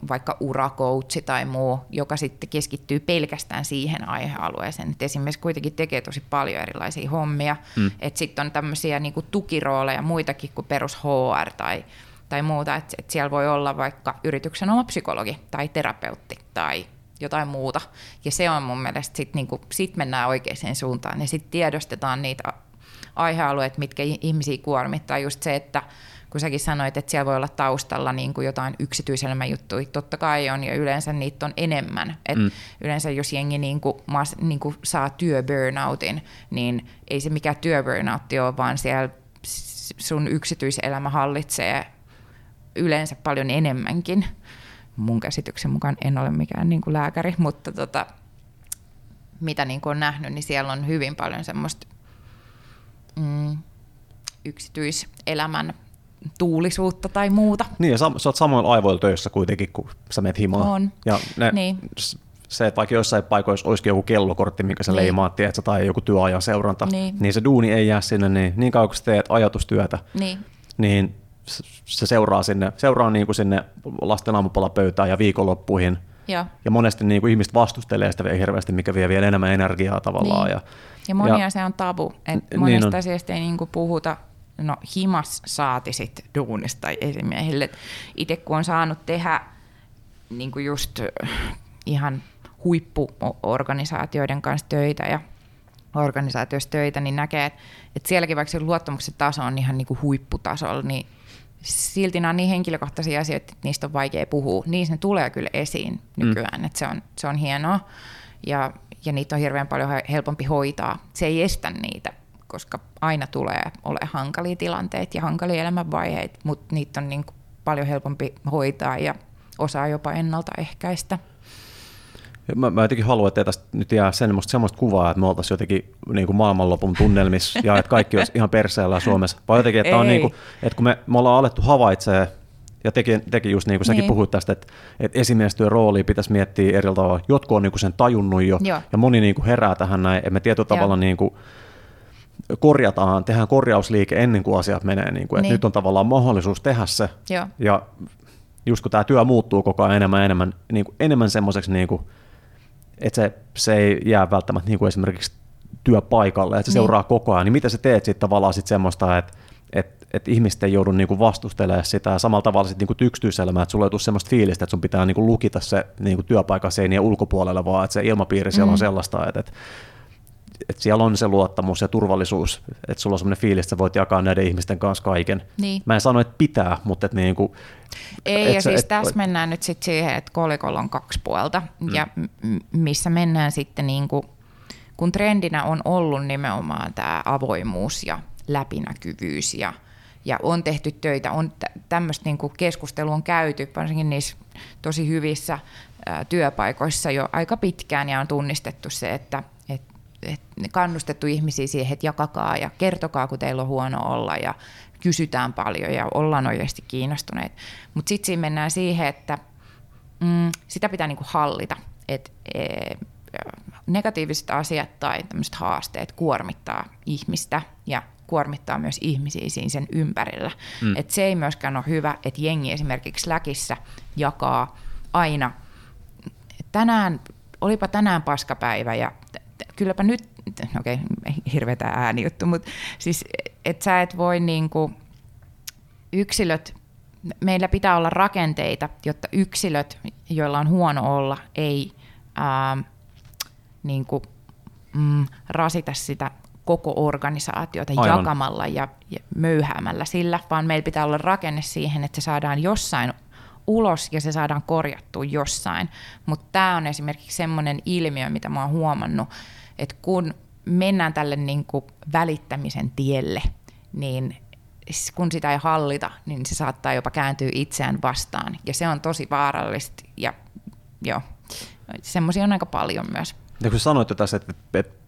vaikka urakoutsi tai muu, joka sitten keskittyy pelkästään siihen aihealueeseen. Et esimerkiksi kuitenkin tekee tosi paljon erilaisia hommia. Mm. Sitten on tämmöisiä niinku tukirooleja muitakin kuin perus HR tai, tai muuta. Että et siellä voi olla vaikka yrityksen oma psykologi tai terapeutti tai jotain muuta. Ja se on mun mielestä, sitten niinku, sit mennään oikeaan suuntaan ja sitten tiedostetaan niitä aihealueet, mitkä ihmisiä kuormittaa. Just se, että kun säkin sanoit, että siellä voi olla taustalla niin kuin jotain yksityiselämän juttuja, totta kai on, ja yleensä niitä on enemmän. Et mm. Yleensä jos jengi niin kuin, niin kuin saa työburnoutin, niin ei se mikään työburnoutti ole, vaan siellä sun yksityiselämä hallitsee yleensä paljon enemmänkin. Mun käsityksen mukaan en ole mikään niin kuin lääkäri, mutta tota, mitä niin kuin on nähnyt, niin siellä on hyvin paljon semmoista mm, yksityiselämän tuulisuutta tai muuta.
Niin, ja sä, sä oot samoin aivoilla töissä kuitenkin, kun sä menet himaan.
On.
Ja ne, niin. se, että vaikka jossain paikoissa olisikin joku kellokortti, minkä sä niin. leimaat, tiedätkö, tai joku työajan seuranta, niin. niin se duuni ei jää sinne, niin, niin kauan kun sä teet ajatustyötä,
niin,
niin se seuraa sinne, seuraa niin kuin sinne lasten aamupalapöytään ja viikonloppuihin.
Ja,
ja monesti niin kuin ihmiset vastustelee sitä hirveästi, mikä vie vielä enemmän energiaa tavallaan.
Niin. Ja, ja monia ja, se on tabu, että monesta niin asiasta ei niin kuin puhuta no himas saati sit duunista esimiehille. Itse kun on saanut tehdä niin kuin just ihan huippuorganisaatioiden kanssa töitä ja organisaatioissa töitä, niin näkee, että, että sielläkin vaikka se luottamuksen taso on ihan niin kuin huipputasolla, niin silti nämä on niin henkilökohtaisia asioita, että niistä on vaikea puhua. Niissä ne tulee kyllä esiin nykyään, mm. että se on, se on hienoa ja, ja niitä on hirveän paljon helpompi hoitaa. Se ei estä niitä koska aina tulee ole hankalia tilanteita ja hankalia elämänvaiheita, mutta niitä on niin paljon helpompi hoitaa ja osaa jopa ennaltaehkäistä.
Mä, mä jotenkin haluan, että tästä nyt jää semmoista, semmoista kuvaa, että me oltaisiin jotenkin niin kuin maailmanlopun tunnelmissa ja että kaikki olisi ihan perseellä Suomessa. Vai jotenkin, että, on niin kuin, että kun me, me ollaan alettu havaitsemaan Ja teki, teki just niin kuin säkin
Niin.
puhuit tästä, että, että esimiestyön roolia pitäisi miettiä eri tavalla. Jotkut on niin kuin sen tajunnut jo,
Joo.
ja moni niin kuin herää tähän näin, että me tietyllä
Joo.
tavalla niin kuin korjataan, tehdään korjausliike ennen kuin asiat menee, niin kuin, että
Niin.
nyt on tavallaan mahdollisuus tehdä se,
Joo.
ja just kun tämä työ muuttuu koko ajan enemmän enemmän, niin kuin, enemmän semmoiseksi, niin kuin, että se, se ei jää välttämättä niin kuin esimerkiksi työpaikalle, että se
Niin.
seuraa koko ajan, niin mitä sä teet sitten tavallaan sit semmoista, että et, et ihmiset ei joudu niinku vastustelemaan sitä ja samalla tavalla sit niinku yksityiselämää, että sulla ei tule semmoista fiilistä, että sun pitää niinku lukita se niinku työpaikan seinien ulkopuolelle, vaan että se ilmapiiri siellä
Mm.
on sellaista, että, että että siellä on se luottamus ja turvallisuus, että sulla on semmoinen fiilis, että sä voit jakaa näiden ihmisten kanssa kaiken.
Niin.
Mä en sano, että pitää, mutta että niinku,
Ei,
et
ja
sä-
siis
et-
tässä mennään nyt sitten siihen, että kolikolla on kaksi puolta, mm. ja missä mennään sitten niin kuin, kun trendinä on ollut nimenomaan tämä avoimuus ja läpinäkyvyys ja, ja on tehty töitä, on tä- tämmöistä niin kuin keskustelua on käyty, varsinkin niissä tosi hyvissä ää, työpaikoissa jo aika pitkään ja on tunnistettu se, että et, et kannustettu ihmisiä siihen, että jakakaa ja kertokaa, kun teillä on huono olla ja kysytään paljon ja ollaan oikeasti kiinnostuneet. Mutta sitten siinä mennään siihen, että mm, sitä pitää niinku hallita. Et, e, negatiiviset asiat tai tämmöiset haasteet kuormittaa ihmistä ja kuormittaa myös ihmisiä siinä sen ympärillä. Mm. Et se ei myöskään ole hyvä, että jengi esimerkiksi Läkissä jakaa aina, tänään, olipa tänään paskapäivä ja kylläpä nyt, no okei, okay, hirveä ääni juttu, mutta siis, että sä et voi niinku, yksilöt, meillä pitää olla rakenteita, jotta yksilöt, joilla on huono olla, ei ää, niin kuin, mm, rasita sitä koko organisaatiota
Aivan.
jakamalla ja, ja möyhäämällä sillä, vaan meillä pitää olla rakenne siihen, että se saadaan jossain ulos ja se saadaan korjattua jossain. Mutta tämä on esimerkiksi semmoinen ilmiö, mitä mä oon huomannut, että kun mennään tälle niin kuin välittämisen tielle, niin kun sitä ei hallita, niin se saattaa jopa kääntyä itseään vastaan. Ja se on tosi vaarallista ja joo, semmoisia on aika paljon myös.
Ja kun sanoit jo tässä, että,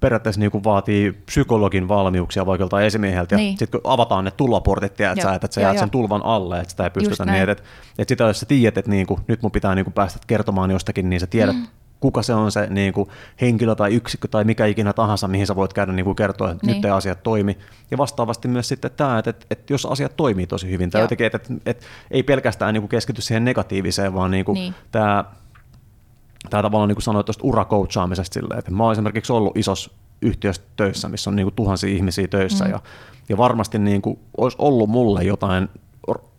periaatteessa niin vaatii psykologin valmiuksia vaikka joltain esimieheltä, ja
Niin.
sitten kun avataan ne tulvaportit, tiedät
Joo.
sä, että sä jäät sen tulvan alle, että sitä ei pystytä niin, että, että, sitä jos sä tiedät, että niin kuin, nyt mun pitää niin kuin päästä kertomaan jostakin, niin sä tiedät, mm. kuka se on se niin kuin henkilö tai yksikkö tai mikä ikinä tahansa, mihin sä voit käydä niin kuin kertoa, että
Niin.
nyt ei asiat toimi. Ja vastaavasti myös sitten tämä, että, että, että jos asiat toimii tosi hyvin, tai jotenkin, että, että, että ei pelkästään niin kuin keskity siihen negatiiviseen, vaan niin kuin
Niin.
tämä tämä tavallaan niin kuin sanoit tuosta urakoutsaamisesta silleen, että mä oon esimerkiksi ollut isossa yhtiössä töissä, missä on niin kuin tuhansia ihmisiä töissä, mm. ja, ja varmasti niin kuin olisi ollut mulle jotain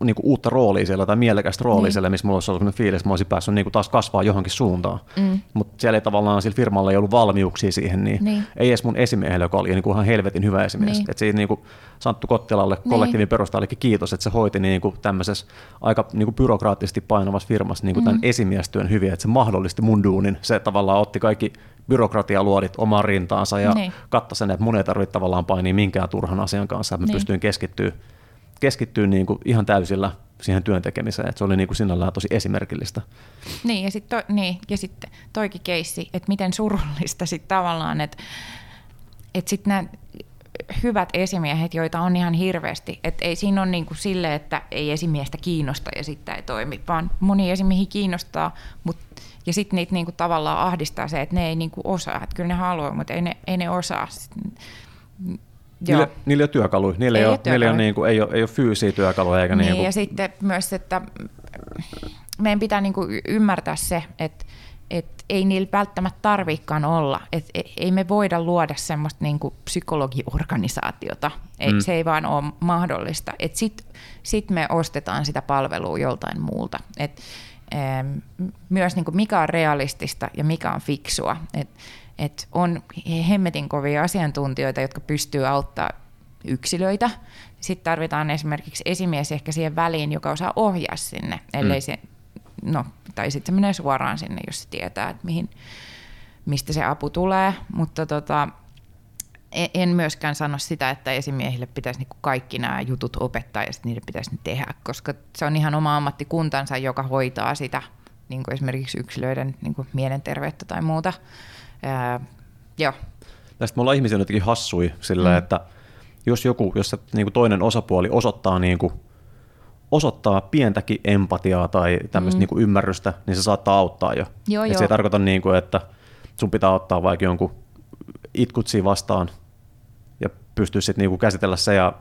niin kuin uutta roolia siellä tai mielekästä roolia
Niin.
siellä, missä mulla olisi ollut sellainen fiilis, että mä olisin päässyt niin kuin taas kasvaa johonkin suuntaan.
Mm.
Mutta siellä ei tavallaan sillä firmalla ei ollut valmiuksia siihen, niin,
Niin.
ei edes mun esimiehelle, joka oli niin kuin ihan helvetin hyvä esimies.
Niin.
Että siitä niin kuin Santtu Kottilalle,
Niin.
kollektiivin perustajallekin kiitos, että se hoiti niin kuin tämmöisessä aika niin kuin byrokraattisesti painavassa firmassa niin kuin tämän esimiestyön hyvin, että se mahdollisti mun duunin. Se tavallaan otti kaikki byrokratialuodit omaan rintaansa ja
Niin.
katsoi sen, että mun ei tarvitse tavallaan painia minkään turhan asian kanssa, että mä
Niin.
pystyin keskittyä, keskittyä niin kuin ihan täysillä siihen työn tekemiseen. Että se oli niin kuin sinällään tosi esimerkillistä.
Niin, ja sitten to, niin, sitten toikin keissi, että miten surullista sitten tavallaan, että että sitten nämä hyvät esimiehet, joita on ihan hirveästi, että ei siinä ole niin kuin sille, että ei esimiestä kiinnosta ja sitten ei toimi, vaan moni esimiehi kiinnostaa, mut, ja sitten niitä niin kuin tavallaan ahdistaa se, että ne ei niin kuin osaa, että kyllä ne haluaa, mutta ei ne, ei ne osaa. Joo.
Niillä, niillä ei ole työkaluja, niillä ei,
Ei
ole,
ole
niillä ei, ole,
työkaluja.
niin kuin, ei, ole, ei ole fyysisiä työkaluja eikä
Niin,
niin kuin,
ja sitten myös, että meidän pitää niinku y- ymmärtää se, että et ei niillä välttämättä tarvikaan olla. Et e- ei me voida luoda semmoista niinku psykologiorganisaatiota. Ei,
Mm.
Se ei vaan ole mahdollista. Sitten sit me ostetaan sitä palvelua joltain muulta. Et, myös niinku mikä on realistista ja mikä on fiksua. Et, et on hemmetin kovia asiantuntijoita, jotka pystyy auttamaan yksilöitä. Sitten tarvitaan esimerkiksi esimies ehkä siihen väliin, joka osaa ohjaa sinne, ellei
Mm.
se, no, tai sitten se menee suoraan sinne, jos se tietää, että mihin, mistä se apu tulee, mutta tota, e- en myöskään sano sitä, että esimiehille pitäisi niinku kaikki nämä jutut opettaa ja niiden pitäisi ne tehdä, koska se on ihan oma ammattikuntansa, joka hoitaa sitä niin kuin esimerkiksi yksilöiden niin kuin mielenterveyttä tai muuta. Ää, joo,
Tästä me ollaan ihmisiä jotenkin hassui sillä, mm. että jos joku, jos se niin kuin toinen osapuoli osoittaa niin kuin osoittaa pientäkin empatiaa tai tämmöistä mm. niin ymmärrystä, niin se saattaa auttaa jo.
Joo,
Et
joo.
se ei tarkoita, niin kuin, että sun pitää ottaa vaikka jonkun itkutsi vastaan ja pystyä sitten niin käsitellä se ja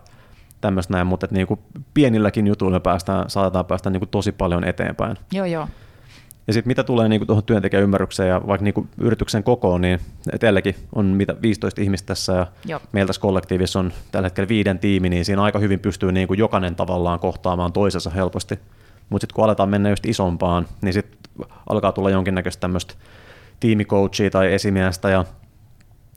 tämmöistä näin, mutta niin kuin pienilläkin jutuilla päästään, saatetaan päästä niin kuin tosi paljon eteenpäin.
Joo, joo.
Ja sitten mitä tulee niin kuin tuohon työntekijäymmärrykseen ja vaikka niin kuin yrityksen kokoon, niin teilläkin on mitä 15 ihmistä tässä ja
Joo.
meillä tässä kollektiivissa on tällä hetkellä viiden tiimi, niin siinä aika hyvin pystyy niin kuin jokainen tavallaan kohtaamaan toisensa helposti. Mutta sitten kun aletaan mennä just isompaan, niin sitten alkaa tulla jonkinnäköistä tämmöistä tiimicoachia tai esimiestä ja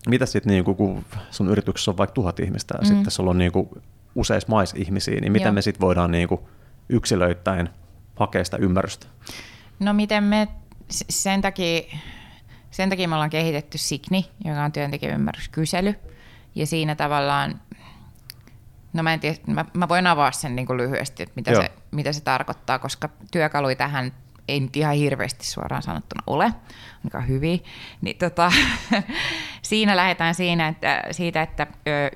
mitä sitten, niin kun sun yrityksessä on vaikka tuhat ihmistä ja mm. sitten sulla on niin kuin useissa maissa ihmisiä, niin miten
Joo.
me sitten voidaan niin kuin yksilöittäin hakea sitä ymmärrystä?
No miten me, sen takia, sen takia me ollaan kehitetty Signi, joka on työntekijäymmärryskysely. Ja siinä tavallaan, no mä en tiedä, mä, mä voin avaa sen niin kuin lyhyesti, että mitä
Joo.
se, mitä se tarkoittaa, koska työkaluja tähän ei nyt ihan hirveästi suoraan sanottuna ole, aika hyviä. Niin tota, siinä lähdetään siinä, että, siitä, että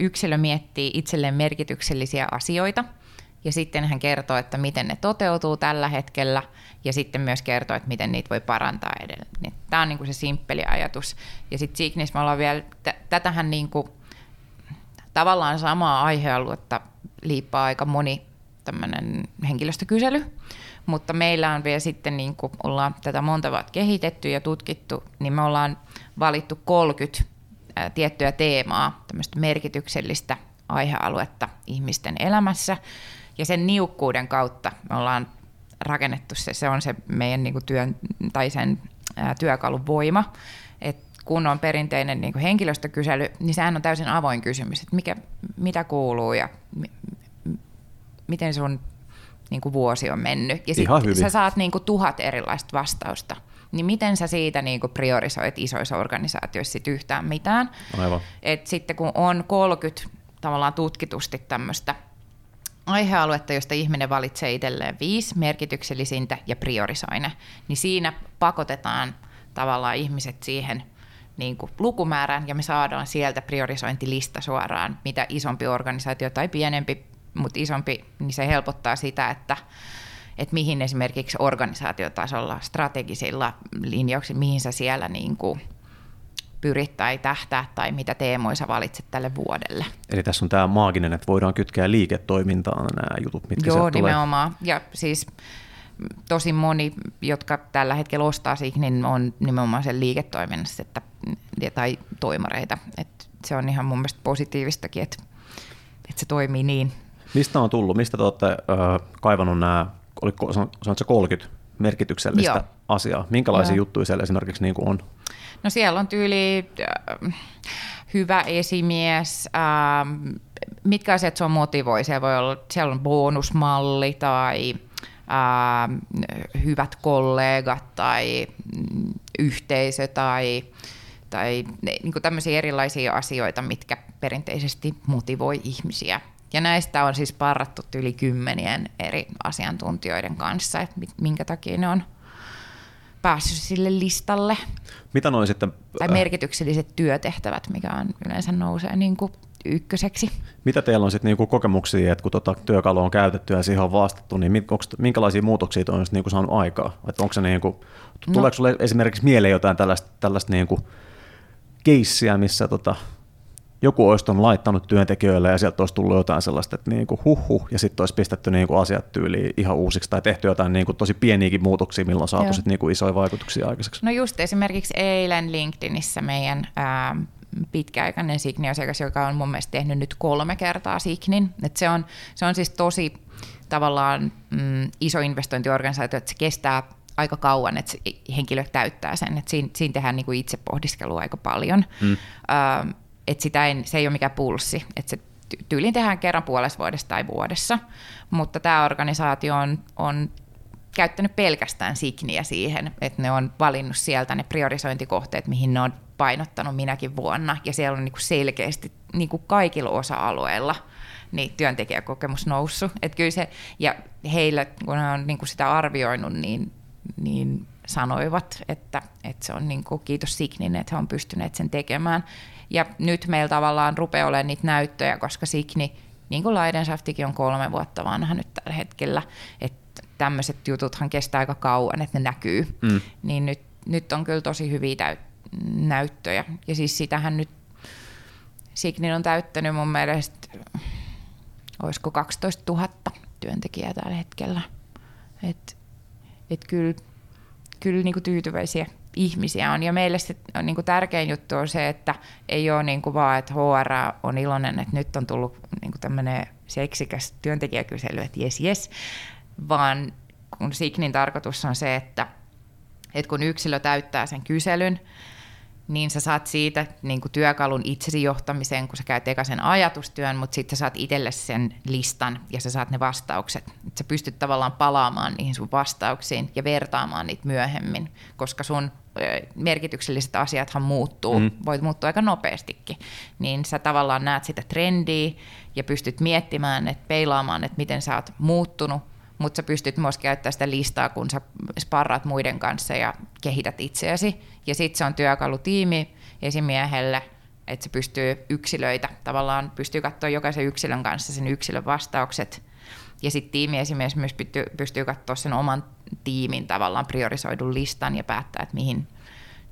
yksilö miettii itselleen merkityksellisiä asioita, ja sitten hän kertoo, että miten ne toteutuu tällä hetkellä, ja sitten myös kertoo, että miten niitä voi parantaa edelleen. Tämä on niin kuin se simppeli ajatus. Ja sitten Signis me ollaan vielä, t- tätähän niin kuin, tavallaan samaa aihealuetta liippaa aika moni tämmöinen henkilöstökysely, mutta meillä on vielä sitten, niin kuin ollaan tätä monta vuotta kehitetty ja tutkittu, niin me ollaan valittu 30 ää, tiettyä teemaa, tämmöistä merkityksellistä aihealuetta ihmisten elämässä, ja sen niukkuuden kautta me ollaan rakennettu se, se on se meidän niin kuin työn, tai sen ää, työkalun voima, että kun on perinteinen niin kuin henkilöstökysely, niin sehän on täysin avoin kysymys, että mikä, mitä kuuluu ja mi, miten sun niin kuin vuosi on mennyt. Ja
Ihan
sit
hyvin.
sä saat niin kuin tuhat erilaista vastausta. Niin miten sä siitä niin kuin priorisoit isoissa organisaatioissa sit yhtään mitään?
Aivan.
Et sitten kun on 30 tavallaan tutkitusti tämmöistä aihealuetta, josta ihminen valitsee itselleen viisi merkityksellisintä ja priorisoi ne, niin siinä pakotetaan tavallaan ihmiset siihen niin kuin lukumäärään ja me saadaan sieltä priorisointilista suoraan, mitä isompi organisaatio tai pienempi, mutta isompi, niin se helpottaa sitä, että, että mihin esimerkiksi organisaatiotasolla strategisilla linjauksilla, mihin sä siellä niin kuin pyrit tai tähtää tai mitä teemoja sä valitset tälle vuodelle.
Eli tässä on tämä maaginen, että voidaan kytkeä liiketoimintaan nämä jutut, mitkä
Joo,
sieltä tulee.
nimenomaan. Ja siis tosi moni, jotka tällä hetkellä ostaa sich, niin on nimenomaan sen liiketoiminnassa että, tai toimareita. Et se on ihan mun mielestä positiivistakin, että, että se toimii niin.
Mistä on tullut? Mistä te olette äh, kaivannut nämä, oliko, sanoit se 30 merkityksellistä
Joo.
asiaa? Minkälaisia
Joo.
juttuja siellä esimerkiksi niin kuin on?
No siellä on tyyli äh, hyvä esimies, ähm, mitkä asiat se on motivoi. Siellä voi olla, siellä on bonusmalli tai ähm, hyvät kollegat tai mm, yhteisö tai, tai niin kuin tämmöisiä erilaisia asioita, mitkä perinteisesti motivoi ihmisiä. Ja näistä on siis parrattu yli kymmenien eri asiantuntijoiden kanssa, että minkä takia ne on päässyt sille listalle.
Mitä noin sitten,
Tai
äh,
merkitykselliset työtehtävät, mikä on yleensä nousee niin kuin ykköseksi.
mitä teillä on sitten niinku kokemuksia, että kun tota työkalu on käytetty ja siihen on vastattu, niin onks, minkälaisia muutoksia on niinku saanut aikaa? Että onko se niinku,
No.
tuleeko sulle esimerkiksi mieleen jotain tällaista, tällaista niinku keissiä, missä tota, joku olisi ton laittanut työntekijöille ja sieltä olisi tullut jotain sellaista, että niinku huh ja sitten olisi pistetty niinku asiat tyyliin ihan uusiksi tai tehty jotain niinku tosi pieniäkin muutoksia, milloin on saatu sit niinku isoja vaikutuksia aikaiseksi.
No just esimerkiksi eilen LinkedInissä meidän ää, pitkäaikainen Signi-asiakas, joka on mun mielestä tehnyt nyt kolme kertaa Signin. Et se, on, se on siis tosi tavallaan mm, iso investointiorganisaatio, että se kestää aika kauan, että se henkilö täyttää sen. Et siinä, siinä tehdään niinku itse pohdiskelua aika paljon. Mm. Et sitä ei, se ei ole mikään pulssi, että se ty- tyyliin tehdään kerran puolessa vuodessa tai vuodessa, mutta tämä organisaatio on, on käyttänyt pelkästään Signiä siihen, että ne on valinnut sieltä ne priorisointikohteet, mihin ne on painottanut minäkin vuonna, ja siellä on niinku selkeästi niinku kaikilla osa-alueilla niin työntekijäkokemus noussut. Et kyllä se, ja heillä, kun he on niinku sitä arvioinut, niin, niin sanoivat, että, että se on niinku, kiitos Signin, että he on pystyneet sen tekemään. Ja nyt meillä tavallaan rupeaa olemaan niitä näyttöjä, koska Signi niin kuin Leidensaftikin on kolme vuotta vanha nyt tällä hetkellä, että tämmöiset jututhan kestää aika kauan, että ne näkyy, mm. niin nyt, nyt on kyllä tosi hyviä täyt- näyttöjä. Ja siis sitähän nyt Signin on täyttänyt mun mielestä, olisiko 12 000 työntekijää tällä hetkellä. Että et kyllä, kyllä niinku tyytyväisiä ihmisiä on. Ja meille se on niinku tärkein juttu on se, että ei ole niinku vaan, että HR on iloinen, että nyt on tullut niinku tämmöinen seksikäs työntekijäkysely, että jes jes, vaan kun Signin tarkoitus on se, että, että kun yksilö täyttää sen kyselyn, niin sä saat siitä niin kuin työkalun itsesi johtamiseen, kun sä käyt eka sen ajatustyön, mutta sitten sä saat itselle sen listan ja sä saat ne vastaukset. Et sä pystyt tavallaan palaamaan niihin sun vastauksiin ja vertaamaan niitä myöhemmin, koska sun merkitykselliset asiathan muuttuu, mm. voit muuttua aika nopeastikin, niin sä tavallaan näet sitä trendiä ja pystyt miettimään, että peilaamaan, että miten sä oot muuttunut mutta sä pystyt myös käyttämään sitä listaa, kun sä sparraat muiden kanssa ja kehität itseäsi. Ja sitten se on työkalu tiimi esimiehelle, että se pystyy yksilöitä, tavallaan pystyy katsoa jokaisen yksilön kanssa sen yksilön vastaukset. Ja sitten tiimiesimies myös pystyy, pystyy katsoa sen oman tiimin tavallaan priorisoidun listan ja päättää, että mihin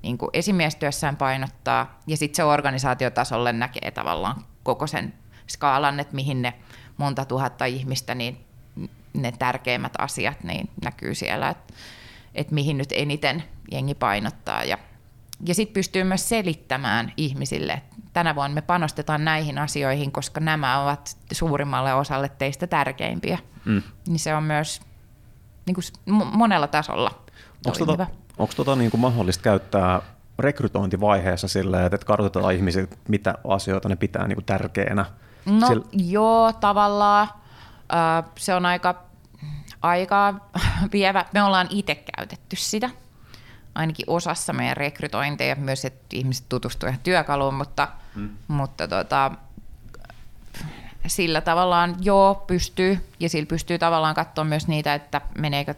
niin kuin esimiestyössään painottaa. Ja sitten se organisaatiotasolle näkee tavallaan koko sen skaalan, että mihin ne monta tuhatta ihmistä, niin ne tärkeimmät asiat niin näkyy siellä, että, että mihin nyt eniten jengi painottaa. Ja, ja sitten pystyy myös selittämään ihmisille, että tänä vuonna me panostetaan näihin asioihin, koska nämä ovat suurimmalle osalle teistä tärkeimpiä. Mm. Niin se on myös niin kuin monella tasolla
Onko tota, onko tota niin kuin mahdollista käyttää rekrytointivaiheessa silleen, että kartoitetaan ihmisiä, mitä asioita ne pitää niin kuin tärkeänä?
No Sillä... joo, tavallaan se on aika aikaa vievä. Me ollaan itse käytetty sitä, ainakin osassa meidän rekrytointeja, myös että ihmiset tutustuivat työkaluun, mutta, hmm. mutta tota, sillä tavallaan joo pystyy, ja sillä pystyy tavallaan katsoa myös niitä, että meneekö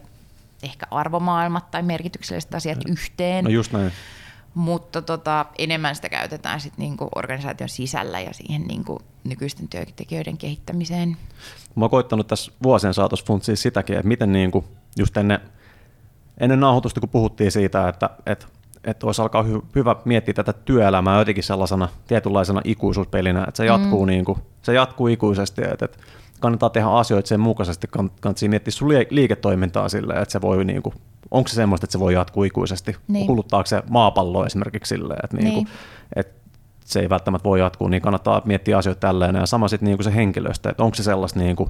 ehkä arvomaailmat tai merkitykselliset asiat yhteen.
No just näin
mutta tota, enemmän sitä käytetään sit niinku organisaation sisällä ja siihen niinku nykyisten työntekijöiden kehittämiseen.
Mä oon koittanut tässä vuosien saatossa funtsia sitäkin, että miten niinku just ennen, ennen nauhoitusta, kun puhuttiin siitä, että, että että olisi alkaa hy- hyvä miettiä tätä työelämää jotenkin sellaisena tietynlaisena ikuisuuspelinä, että se jatkuu, mm. niin kuin, se jatkuu ikuisesti, että, että kannattaa tehdä asioita sen mukaisesti, kannattaa miettiä sun liiketoimintaa silleen, että se voi niin kuin, onko se semmoista, että se voi jatkuu ikuisesti, niin. kuluttaako se maapallo esimerkiksi silleen, että, niin. Niin kuin, että se ei välttämättä voi jatkuu, niin kannattaa miettiä asioita tälleen, ja sama sitten niin se henkilöstö, että onko se sellaista niin kuin,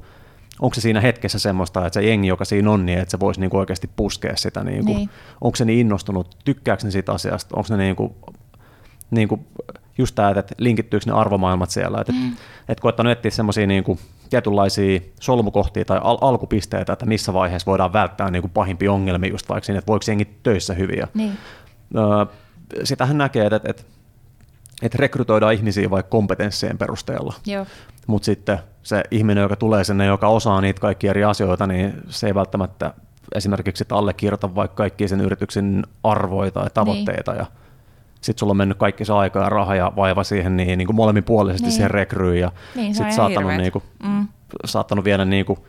onko se siinä hetkessä semmoista, että se jengi, joka siinä on, niin että se voisi niinku oikeasti puskea sitä, niinku, niin. onko se niin innostunut, tykkääkö ne siitä asiasta, onko ne niinku, niinku, just tämä, että linkittyykö ne arvomaailmat siellä, että mm. et, et koettanut etsiä semmoisia niinku, tietynlaisia solmukohtia tai al- alkupisteitä, että missä vaiheessa voidaan välttää niinku pahimpia ongelmia just vaikka siinä, että voiko jengi töissä hyviä. Niin. Öö, sitähän näkee, että, että, että rekrytoidaan ihmisiä vaikka kompetenssien perusteella. Mutta sitten se ihminen, joka tulee sinne, joka osaa niitä kaikkia eri asioita, niin se ei välttämättä esimerkiksi allekirjoita vaikka kaikki sen yrityksen arvoita ja tavoitteita. Niin. Ja sitten sulla on mennyt kaikki se aika ja raha ja vaiva siihen niin, niin kuin molemminpuolisesti niin. siihen rekryyn ja niin, sitten saattanut, niin kuin, mm. saattanut viedä niin kuin,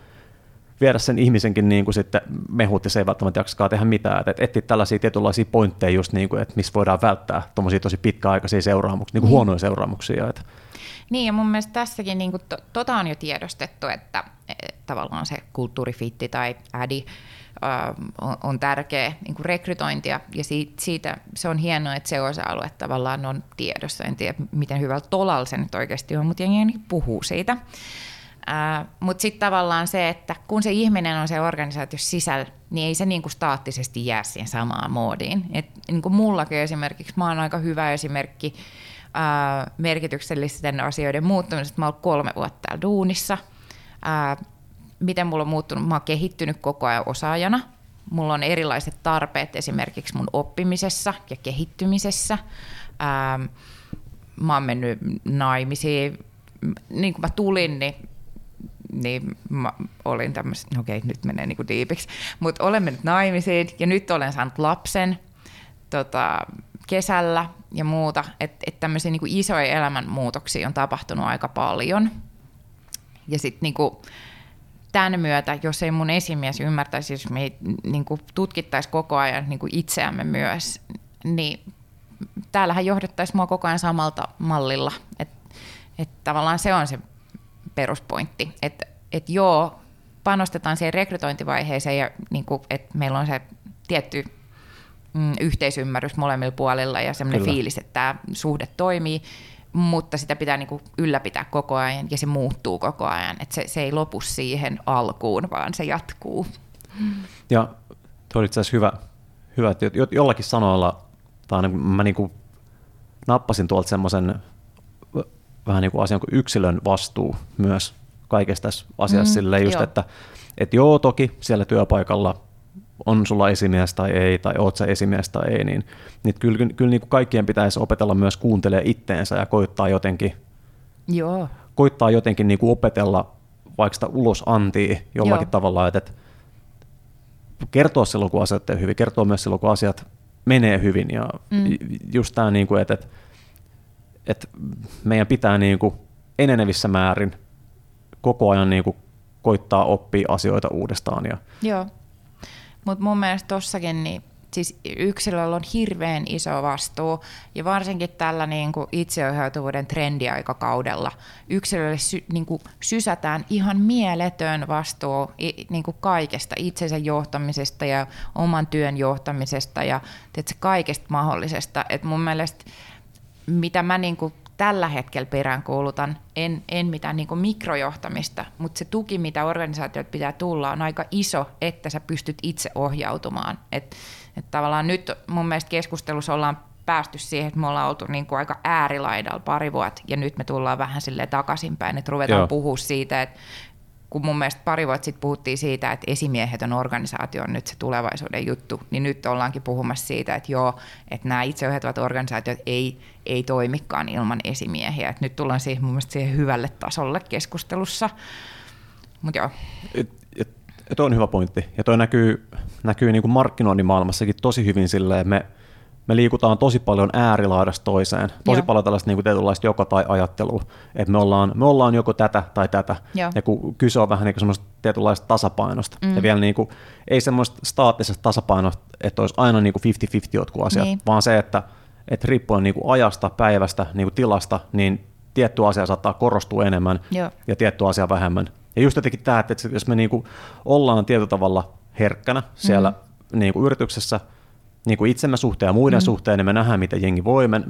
viedä sen ihmisenkin niin kuin sitten mehut ja se ei välttämättä jaksakaan tehdä mitään. Et etsiä tällaisia tietynlaisia pointteja just niin kuin, että missä voidaan välttää tuommoisia tosi pitkäaikaisia seuraamuksia, niin kuin niin. huonoja seuraamuksia. Että.
Niin ja mun mielestä tässäkin niin kuin to, tota on jo tiedostettu, että e, tavallaan se kulttuurifitti tai ädi on, on tärkeä niin kuin rekrytointia ja siitä, siitä se on hienoa, että se osa-alue tavallaan on tiedossa. En tiedä, miten hyvällä tolalla se nyt oikeasti on, mutta jengi puhuu siitä. Uh, mutta sitten tavallaan se, että kun se ihminen on se organisaatio sisällä, niin ei se niinku staattisesti jää siihen samaan moodiin. Et niinku mullakin esimerkiksi, mä oon aika hyvä esimerkki uh, merkityksellisten asioiden muuttumisesta. Mä oon kolme vuotta täällä duunissa. Uh, miten mulla on muuttunut, mä oon kehittynyt koko ajan osaajana. Mulla on erilaiset tarpeet esimerkiksi mun oppimisessa ja kehittymisessä. Ähm, mä oon mennyt naimisiin. Niin kuin mä tulin, niin niin mä olin tämmöisen, no okei, nyt menee niin kuin diipiksi, mutta olen mennyt naimisiin ja nyt olen saanut lapsen tota, kesällä ja muuta, että et tämmöisiä niin kuin isoja elämänmuutoksia on tapahtunut aika paljon. Ja sitten niinku, tämän myötä, jos ei mun esimies ymmärtäisi, jos me niinku, tutkittaisi koko ajan niinku itseämme myös, niin täällähän johdettaisiin mua koko ajan samalta mallilla. Että et tavallaan se on se peruspointti, että et joo, panostetaan siihen rekrytointivaiheeseen ja niinku, että meillä on se tietty mm, yhteisymmärrys molemmilla puolilla ja semmoinen fiilis, että tämä suhde toimii, mutta sitä pitää niinku ylläpitää koko ajan ja se muuttuu koko ajan. että se, se ei lopu siihen alkuun, vaan se jatkuu.
Ja tuo oli itse asiassa hyvä, hyvä että jollakin sanoilla, tai niin mä niinku nappasin tuolta semmoisen vähän niin kuin asian kuin yksilön vastuu myös kaikesta tässä asiassa mm, silleen just, joo. että et joo toki siellä työpaikalla on sulla esimies tai ei, tai oot sä esimies tai ei, niin, niin kyllä, kyllä, kyllä niin kuin kaikkien pitäisi opetella myös kuuntelee itteensä ja koittaa jotenkin,
Joo.
koittaa jotenkin niin kuin opetella vaikka sitä ulos antia jollakin Joo. tavalla, että, että kertoa silloin, kun asiat on hyvin, kertoa myös silloin, kun asiat menee hyvin ja mm. just tämä, niin kuin, että, että, että meidän pitää niin kuin enenevissä määrin koko ajan niin kuin koittaa oppia asioita uudestaan. Ja,
Joo. Mutta mun mielestä tossakin niin siis yksilöllä on hirveän iso vastuu, ja varsinkin tällä niin kuin itseohjautuvuuden trendiaikakaudella yksilölle sy, niin kuin sysätään ihan mieletön vastuu niin kuin kaikesta, itsensä johtamisesta ja oman työn johtamisesta ja tietysti, kaikesta mahdollisesta. Et mun mielestä mitä mä niin kuin tällä hetkellä peräänkuulutan, en, en mitään niin mikrojohtamista, mutta se tuki, mitä organisaatiot pitää tulla, on aika iso, että sä pystyt itse ohjautumaan. Et, et tavallaan nyt mun mielestä keskustelussa ollaan päästy siihen, että me ollaan oltu niin kuin aika äärilaidalla pari vuotta, ja nyt me tullaan vähän sille takaisinpäin, että ruvetaan Joo. puhua siitä, että kun mun mielestä pari vuotta sitten puhuttiin siitä, että esimiehet on organisaation nyt se tulevaisuuden juttu, niin nyt ollaankin puhumassa siitä, että joo, että nämä itseohjautuvat organisaatiot ei, ei toimikaan ilman esimiehiä. Et nyt tullaan siihen mun mielestä siihen hyvälle tasolle keskustelussa. Mut joo. Et,
et, et on hyvä pointti. Ja toi näkyy, näkyy niin kuin markkinoinnin maailmassakin tosi hyvin silleen, me – me liikutaan tosi paljon äärilaidasta toiseen, tosi Joo. paljon tällaista niin kuin tietynlaista joko tai ajattelua, että me ollaan, me ollaan joko tätä tai tätä, Joo. ja kun kyse on vähän niin kuin semmoista tietynlaista tasapainosta, mm. ja vielä niin kuin, ei semmoista staattisesta tasapainosta, että olisi aina niin kuin 50-50 jotkut asiat, niin. vaan se, että, että riippuen niin kuin ajasta, päivästä, niin kuin tilasta, niin tietty asia saattaa korostua enemmän Joo. ja tietty asia vähemmän. Ja just jotenkin tämä, että jos me niin kuin ollaan tietyllä tavalla herkkänä siellä mm. niin kuin yrityksessä, niin kuin itsemme suhteen ja muiden mm. suhteen, niin me nähdään, miten jengi voi, me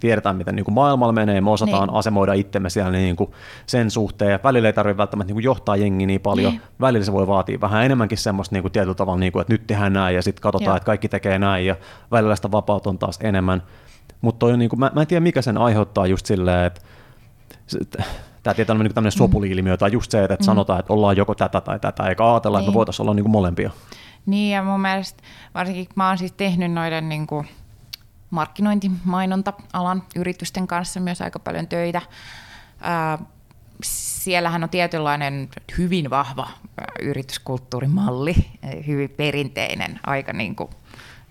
tiedetään, miten niin kuin maailmalla menee, me osataan niin. asemoida itsemme siellä niin kuin sen suhteen, ja välillä ei tarvitse välttämättä niin kuin johtaa jengi niin paljon, niin. välillä se voi vaatia vähän enemmänkin semmoista niin kuin tietyllä tavalla, niin kuin, että nyt tehdään näin, ja sitten katsotaan, Joo. että kaikki tekee näin, ja välillä sitä vapautta on taas enemmän. Mutta niin kuin, mä, mä en tiedä, mikä sen aiheuttaa just silleen, että tämä tietää on niin tämmöinen mm. sopuliilmiö, tai just se, että, että mm. sanotaan, että ollaan joko tätä tai tätä, eikä ajatella, niin. että me niin. voitaisiin olla niin kuin molempia.
Niin ja mun mielestä varsinkin mä oon siis tehnyt noiden niin kuin markkinointi, mainonta-alan yritysten kanssa myös aika paljon töitä. Ää, siellähän on tietynlainen hyvin vahva yrityskulttuurimalli, hyvin perinteinen, aika niin kuin,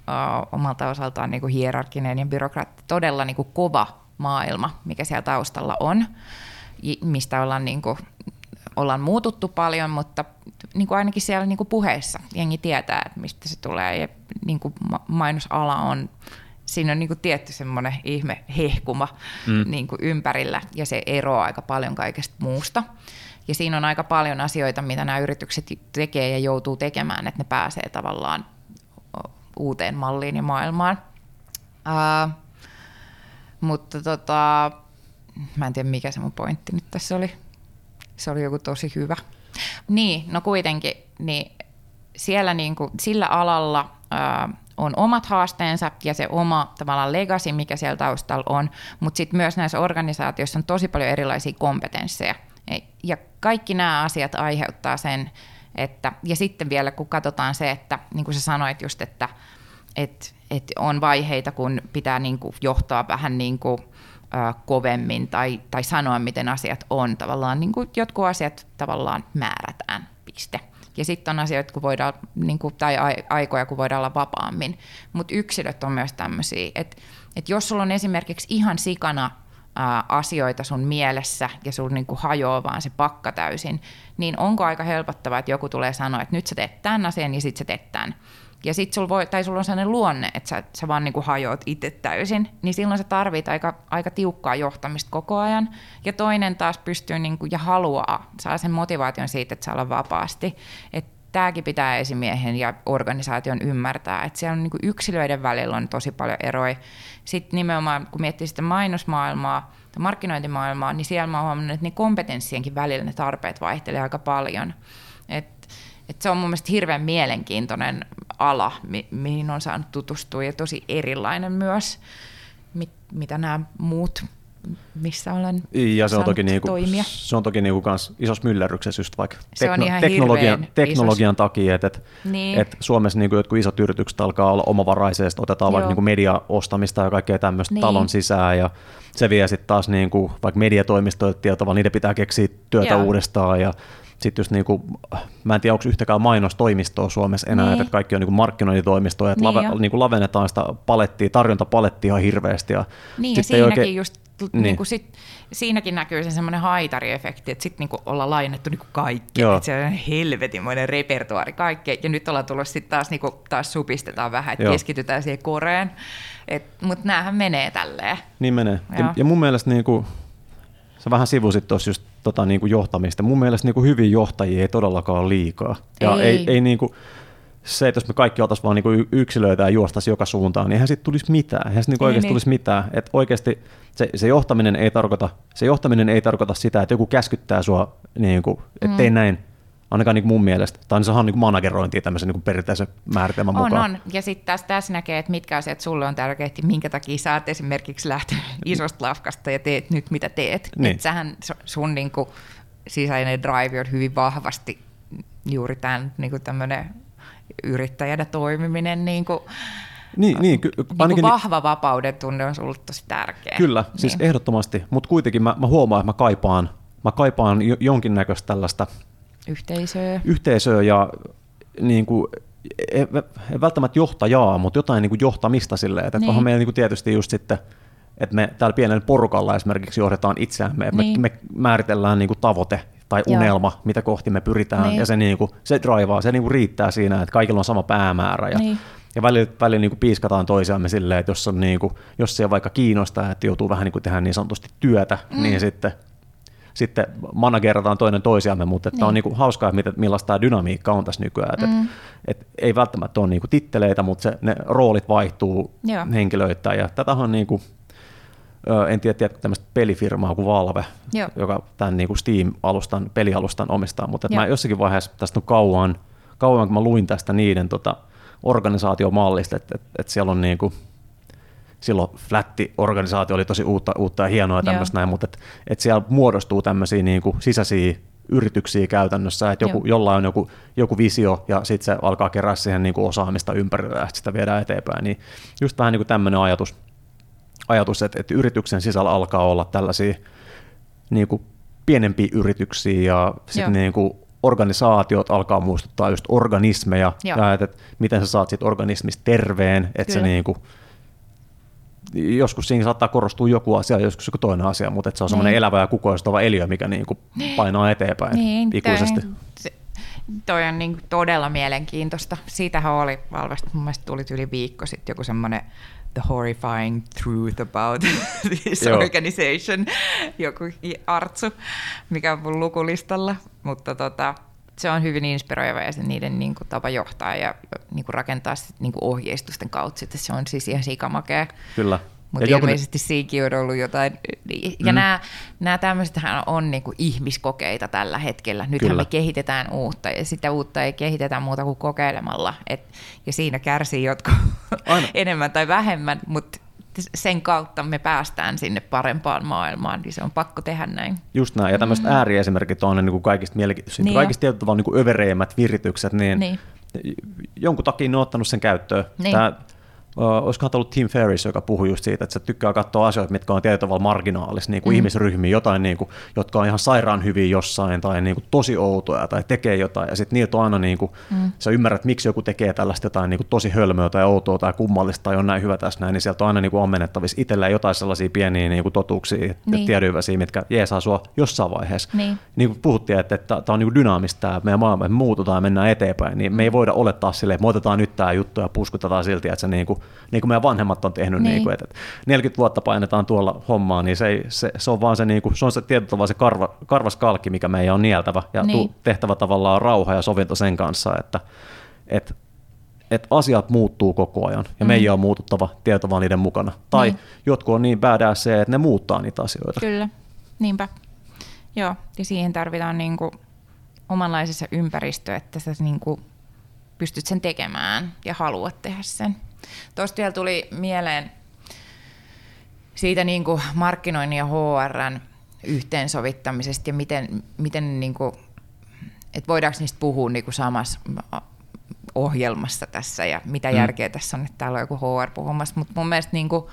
ää, omalta osaltaan niin kuin hierarkinen ja byrokraatti, todella niin kuin kova maailma, mikä siellä taustalla on, mistä ollaan niin kuin ollaan muututtu paljon, mutta niin kuin ainakin siellä niin kuin puheissa jengi tietää, että mistä se tulee ja niin kuin mainosala on siinä on niin kuin tietty semmoinen ihme hehkuma mm. niin kuin ympärillä ja se eroaa aika paljon kaikesta muusta. Ja siinä on aika paljon asioita, mitä nämä yritykset tekee ja joutuu tekemään, että ne pääsee tavallaan uuteen malliin ja maailmaan. Uh, mutta tota, mä en tiedä mikä se mun pointti nyt tässä oli. Se oli joku tosi hyvä. Niin, no kuitenkin, niin siellä niin kuin, sillä alalla ää, on omat haasteensa ja se oma tavallaan legacy, mikä siellä taustalla on, mutta sitten myös näissä organisaatioissa on tosi paljon erilaisia kompetensseja. Ja kaikki nämä asiat aiheuttaa sen, että, ja sitten vielä kun katsotaan se, että niin kuin sä sanoit just, että, että, että on vaiheita, kun pitää niin kuin johtaa vähän niin kuin kovemmin tai, tai sanoa, miten asiat on. Tavallaan niin kuin jotkut asiat tavallaan määrätään, piste. Ja sitten on asioita, kun voidaan, niin kuin, tai aikoja, kun voidaan olla vapaammin. Mutta yksilöt on myös tämmöisiä, että, että jos sulla on esimerkiksi ihan sikana ää, asioita sun mielessä ja sun niin kuin hajoaa vaan se pakka täysin, niin onko aika helpottavaa, että joku tulee sanoa, että nyt sä teet tämän asian ja sitten sä teet tämän. Ja sitten sulla, voi, tai sulla on sellainen luonne, että sä, sä vaan niinku hajoat itse täysin, niin silloin sä tarvit aika, aika tiukkaa johtamista koko ajan. Ja toinen taas pystyy niinku, ja haluaa, saa sen motivaation siitä, että saa olla vapaasti. Että tämäkin pitää esimiehen ja organisaation ymmärtää, että siellä on niin yksilöiden välillä on tosi paljon eroja. Sitten nimenomaan, kun miettii sitä mainosmaailmaa tai markkinointimaailmaa, niin siellä mä oon huomannut, että ne kompetenssienkin välillä ne tarpeet vaihtelee aika paljon. Et, et se on mun mielestä hirveän mielenkiintoinen ala, mi- mihin on saanut tutustua ja tosi erilainen myös, mit, mitä nämä muut missä olen
ja se on toki, niinku,
toimia.
se on toki niinku kans isossa myllerryksessä just vaikka tekno, teknologian, teknologian takia, että et, niin. et Suomessa niinku jotkut isot yritykset alkaa olla omavaraisesti, otetaan Joo. vaikka niinku mediaostamista ja kaikkea tämmöistä niin. talon sisään ja se vie sitten taas niinku, vaikka mediatoimistoille tietyllä niiden pitää keksiä työtä Joo. uudestaan ja sitten just niinku, mä en tiedä, onko yhtäkään mainostoimistoa Suomessa enää, niin. että kaikki on niinku markkinointitoimistoja, että niin lave, niinku lavennetaan sitä palettia, tarjontapalettia ihan hirveästi. Ja
niin, ja siinäkin oikein... just niin. Niin. kuin sit, siinäkin näkyy se semmoinen haitariefekti, että sitten niin ollaan laajennettu niin kaikki, että se on helvetinmoinen repertuaari kaikkea, ja nyt ollaan tullut sitten taas, niin kuin, taas supistetaan vähän, että keskitytään siihen koreen, mutta näähän menee tälleen.
Niin menee, ja, ja mun mielestä niin kuin, sä vähän sivusit tuossa just tota, niin kuin johtamista, mun mielestä niin kuin hyviä johtajia ei todellakaan ole liikaa, ja ei, ei, ei niin kuin, se, että jos me kaikki oltaisiin vaan niinku yksilöitä ja juostaisi joka suuntaan, niin eihän siitä tulisi mitään. Eihän siitä niinku oikeasti niin. tulisi mitään. Et oikeasti se, se, johtaminen ei tarkoita, se johtaminen ei tarkoita sitä, että joku käskyttää sua, niinku, että mm. tee näin, ainakaan niin mun mielestä. Tai se on niin managerointia tämmöisen niin perinteisen määritelmän
on,
mukaan.
On, ja sitten taas tässä näkee, että mitkä asiat sulle on tärkeitä, minkä takia sä oot esimerkiksi lähtenyt isosta lafkasta ja teet nyt mitä teet. Niin. Että sähän sun niin kuin, sisäinen drive on hyvin vahvasti juuri tämän niin tämmöinen yrittäjänä toimiminen, niin kuin, niin, niin, ky- niin ainakin, vahva vapauden tunne on ollut tosi tärkeä.
Kyllä, siis niin. siis ehdottomasti, mutta kuitenkin mä, mä huomaan, että mä kaipaan, mä kaipaan jonkinnäköistä tällaista
yhteisöä,
yhteisöä ja niin kuin, ei, ei välttämättä johtajaa, mutta jotain niin kuin johtamista silleen, että niin. onhan meillä niin kuin tietysti just sitten, että me täällä pienellä porukalla esimerkiksi johdetaan itseämme, niin. me, me määritellään niin kuin tavoite tai unelma, Joo. mitä kohti me pyritään, niin. ja se, niin kuin, se draivaa, se niin kuin riittää siinä, että kaikilla on sama päämäärä, ja, niin. ja välillä, välillä niin kuin piiskataan toisiamme silleen, että jos, on niin kuin, jos se vaikka kiinnostaa, että joutuu vähän niin kuin tehdä niin sanotusti työtä, mm. niin sitten sitten managerataan toinen toisiamme, mutta niin. on niin kuin hauskaa, että millaista tämä dynamiikka on tässä nykyään. Mm. Et, et ei välttämättä ole niin kuin titteleitä, mutta se, ne roolit vaihtuu Joo. henkilöitä ja tätä on niin kuin, en tiedä, tiedätkö tämmöistä pelifirmaa kuin Valve, Joo. joka tämän niin kuin Steam-alustan, pelialustan omistaa, mutta mä jossakin vaiheessa tästä on kauan, kauan kun mä luin tästä niiden tota, organisaatiomallista, että, että, että siellä on niin kuin, silloin flätti organisaatio oli tosi uutta, uutta ja hienoa ja tämmöistä näin, mutta että, että siellä muodostuu tämmöisiä niin kuin sisäisiä yrityksiä käytännössä, että joku, jollain on joku, joku visio ja sitten se alkaa kerää siihen niin kuin osaamista ympärillä ja sitä viedään eteenpäin, niin just vähän niin kuin tämmöinen ajatus, ajatus, että, että yrityksen sisällä alkaa olla tällaisia niin kuin pienempiä yrityksiä ja sitten niin kuin organisaatiot alkaa muistuttaa just organismeja ja että, että miten sä saat siitä organismista terveen, että se niin kuin, joskus siinä saattaa korostua joku asia, joskus joku toinen asia, mutta että se on semmoinen niin. elävä ja kukoistava eliö, mikä niin kuin painaa eteenpäin niin, ikuisesti. Se,
toi on niin todella mielenkiintoista. Siitähän oli Valvesta, mun mielestä tuli yli viikko sitten joku semmoinen the horrifying truth about this Joo. organization, joku artsu, mikä on mun lukulistalla, mutta tota, se on hyvin inspiroiva ja se niiden niin kuin, tapa johtaa ja niin kuin, rakentaa sit, niin kuin, ohjeistusten kautta, että se on siis ihan sikamakea.
Kyllä.
Mutta ilmeisesti joku... siinkin on ollut jotain. Ja mm. nämä, nämä tämmöisethän on niin kuin ihmiskokeita tällä hetkellä. Nythän Kyllä. me kehitetään uutta ja sitä uutta ei kehitetä muuta kuin kokeilemalla. Et, ja siinä kärsii jotkut enemmän tai vähemmän, mutta sen kautta me päästään sinne parempaan maailmaan, niin se on pakko tehdä näin.
Just näin, ja tämmöiset mm. ääriesimerkit on niin kuin kaikista mielenkiintoisinta. Niin kaikista tietyllä tavalla niin övereimmät viritykset, niin, niin jonkun takia ne on ottanut sen käyttöön. Niin. Tämä olisikohan ollut Tim Ferriss, joka puhui just siitä, että se tykkää katsoa asioita, mitkä on tietyllä tavalla marginaalissa, niin kuin mm. ihmisryhmiä, jotain, niin kuin, jotka on ihan sairaan hyviä jossain tai niin kuin tosi outoja tai tekee jotain, ja sitten niiltä on aina, niin kuin, mm. sä ymmärrät, miksi joku tekee tällaista jotain niin kuin tosi hölmöä tai outoa tai kummallista tai on näin hyvä tässä näin, niin sieltä on aina niin kuin ammennettavissa itselleen jotain sellaisia pieniä niin kuin totuuksia niin. tiedyväisiä, mitkä jeesaa sua jossain vaiheessa. Niin, niin kuin puhuttiin, että, tämä on niin kuin dynaamista, tämä meidän maailma, me muututaan ja mennään eteenpäin, niin me ei voida olettaa silleen, että me otetaan nyt tämä juttu ja puskutetaan silti, että se niin kuin, niin kuin meidän vanhemmat on tehnyt, niin. Niin kuin, että 40 vuotta painetaan tuolla hommaa, niin se, ei, se, se on vaan se, niin kuin, se on se tietyllä se karva, karvas kalkki, mikä meidän on nieltävä ja niin. tehtävä tavallaan rauha ja sovinto sen kanssa, että, että että asiat muuttuu koko ajan ja mm. meidän on muututtava tieto niiden mukana. Tai niin. jotkut on niin badass se, että ne muuttaa niitä asioita.
Kyllä, niinpä. Joo, ja siihen tarvitaan niinku omanlaisessa ympäristö, että sä niinku pystyt sen tekemään ja haluat tehdä sen. Tuosta vielä tuli mieleen siitä niin kuin markkinoinnin ja HRn yhteensovittamisesta ja miten, miten niin kuin, että voidaanko niistä puhua niin kuin samassa ohjelmassa tässä ja mitä mm. järkeä tässä on, että täällä on joku HR puhumassa, mutta mun mielestä niin kuin,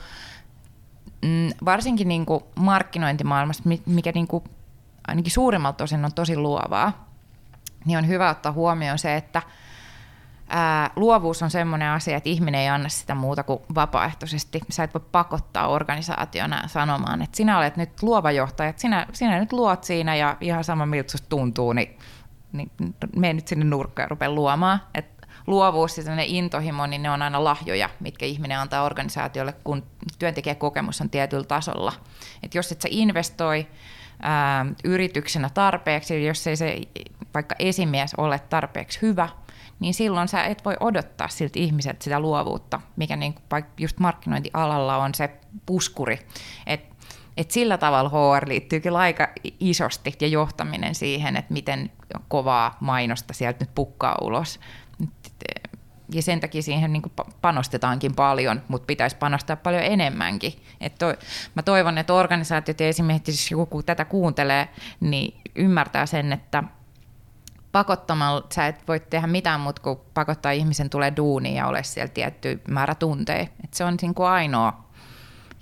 mm, varsinkin niin kuin markkinointimaailmassa, mikä niin kuin, ainakin suurimmalta osin on tosi luovaa, niin on hyvä ottaa huomioon se, että – ää, luovuus on sellainen asia, että ihminen ei anna sitä muuta kuin vapaaehtoisesti. Sä et voi pakottaa organisaationa sanomaan, että sinä olet nyt luova johtaja, että sinä, sinä nyt luot siinä ja ihan sama miltä susta tuntuu, niin, niin mene nyt sinne nurkkaan ja rupea luomaan. Et luovuus ja intohimo, niin ne on aina lahjoja, mitkä ihminen antaa organisaatiolle, kun työntekijäkokemus on tietyllä tasolla. Et jos et sä investoi ää, yrityksenä tarpeeksi, jos ei se vaikka esimies ole tarpeeksi hyvä – niin silloin sä et voi odottaa siltä ihmiset sitä luovuutta, mikä niin kuin just markkinointialalla on se puskuri. Et, et sillä tavalla HR liittyy kyllä aika isosti ja johtaminen siihen, että miten kovaa mainosta sieltä nyt pukkaa ulos. Ja sen takia siihen niin panostetaankin paljon, mutta pitäisi panostaa paljon enemmänkin. Et to, mä toivon, että organisaatiot ja esimerkiksi joku tätä kuuntelee, niin ymmärtää sen, että – pakottamalla sä et voi tehdä mitään muuta kuin pakottaa ihmisen tulee duuniin ja ole siellä tietty määrä tunteja. Et se on niin kuin ainoa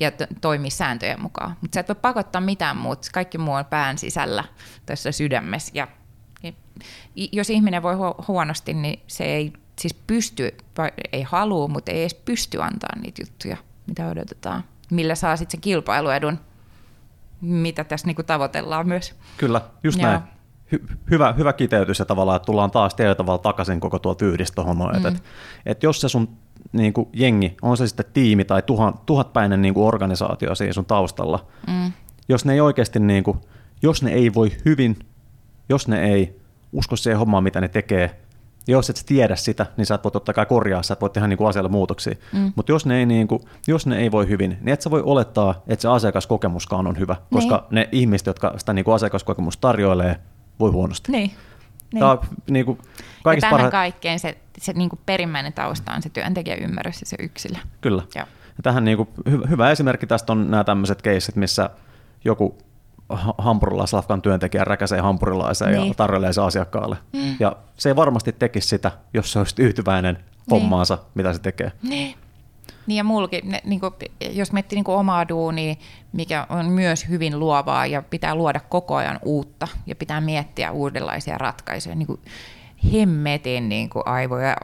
ja toimii sääntöjen mukaan. Mutta sä et voi pakottaa mitään muuta. Kaikki muu on pään sisällä tässä sydämessä. Ja, ja jos ihminen voi hu- huonosti, niin se ei siis pysty, ei halua, mutta ei edes pysty antaa niitä juttuja, mitä odotetaan. Millä saa sitten sen kilpailuedun, mitä tässä niinku tavoitellaan myös.
Kyllä, just Joo. näin hy, hyvä, hyvä kiteytys ja tavallaan, että tullaan taas tietyllä tavalla takaisin koko tuo yhdistä Mm. Että, että, että jos se sun niin kuin jengi, on se sitten tiimi tai tuhat, tuhatpäinen niin kuin organisaatio siinä sun taustalla, mm. jos ne ei oikeasti, niin kuin, jos ne ei voi hyvin, jos ne ei usko siihen hommaan, mitä ne tekee, jos et tiedä sitä, niin sä et voi totta kai korjaa, sä et voi tehdä niinku asialle muutoksia. Mm. Mutta jos, ne ei niinku, jos ne ei voi hyvin, niin et sä voi olettaa, että se asiakaskokemuskaan on hyvä, koska niin. ne ihmiset, jotka sitä niinku asiakaskokemusta tarjoilee, voi huonosti.
Niin.
Niin. Tämä on niin kuin
kaikista parha... kaikkein se, se niin kuin perimmäinen tausta on se työntekijän ymmärrys ja se yksilö.
Kyllä. Joo. Ja tähän niin kuin, hy- hyvä esimerkki tästä on nämä tämmöiset keissit, missä joku hampurilaislafkan työntekijä räkäsee hampurilaiseen niin. ja tarjoilee se asiakkaalle. Mm. Ja se ei varmasti tekisi sitä, jos se olisi tyytyväinen niin. hommaansa, mitä se tekee.
Niin. Niin ja mulki, ne, niin kuin, jos miettii niin kuin omaa duunia, mikä on myös hyvin luovaa ja pitää luoda koko ajan uutta ja pitää miettiä uudenlaisia ratkaisuja, niin kuin hemmetin niin kuin aivoja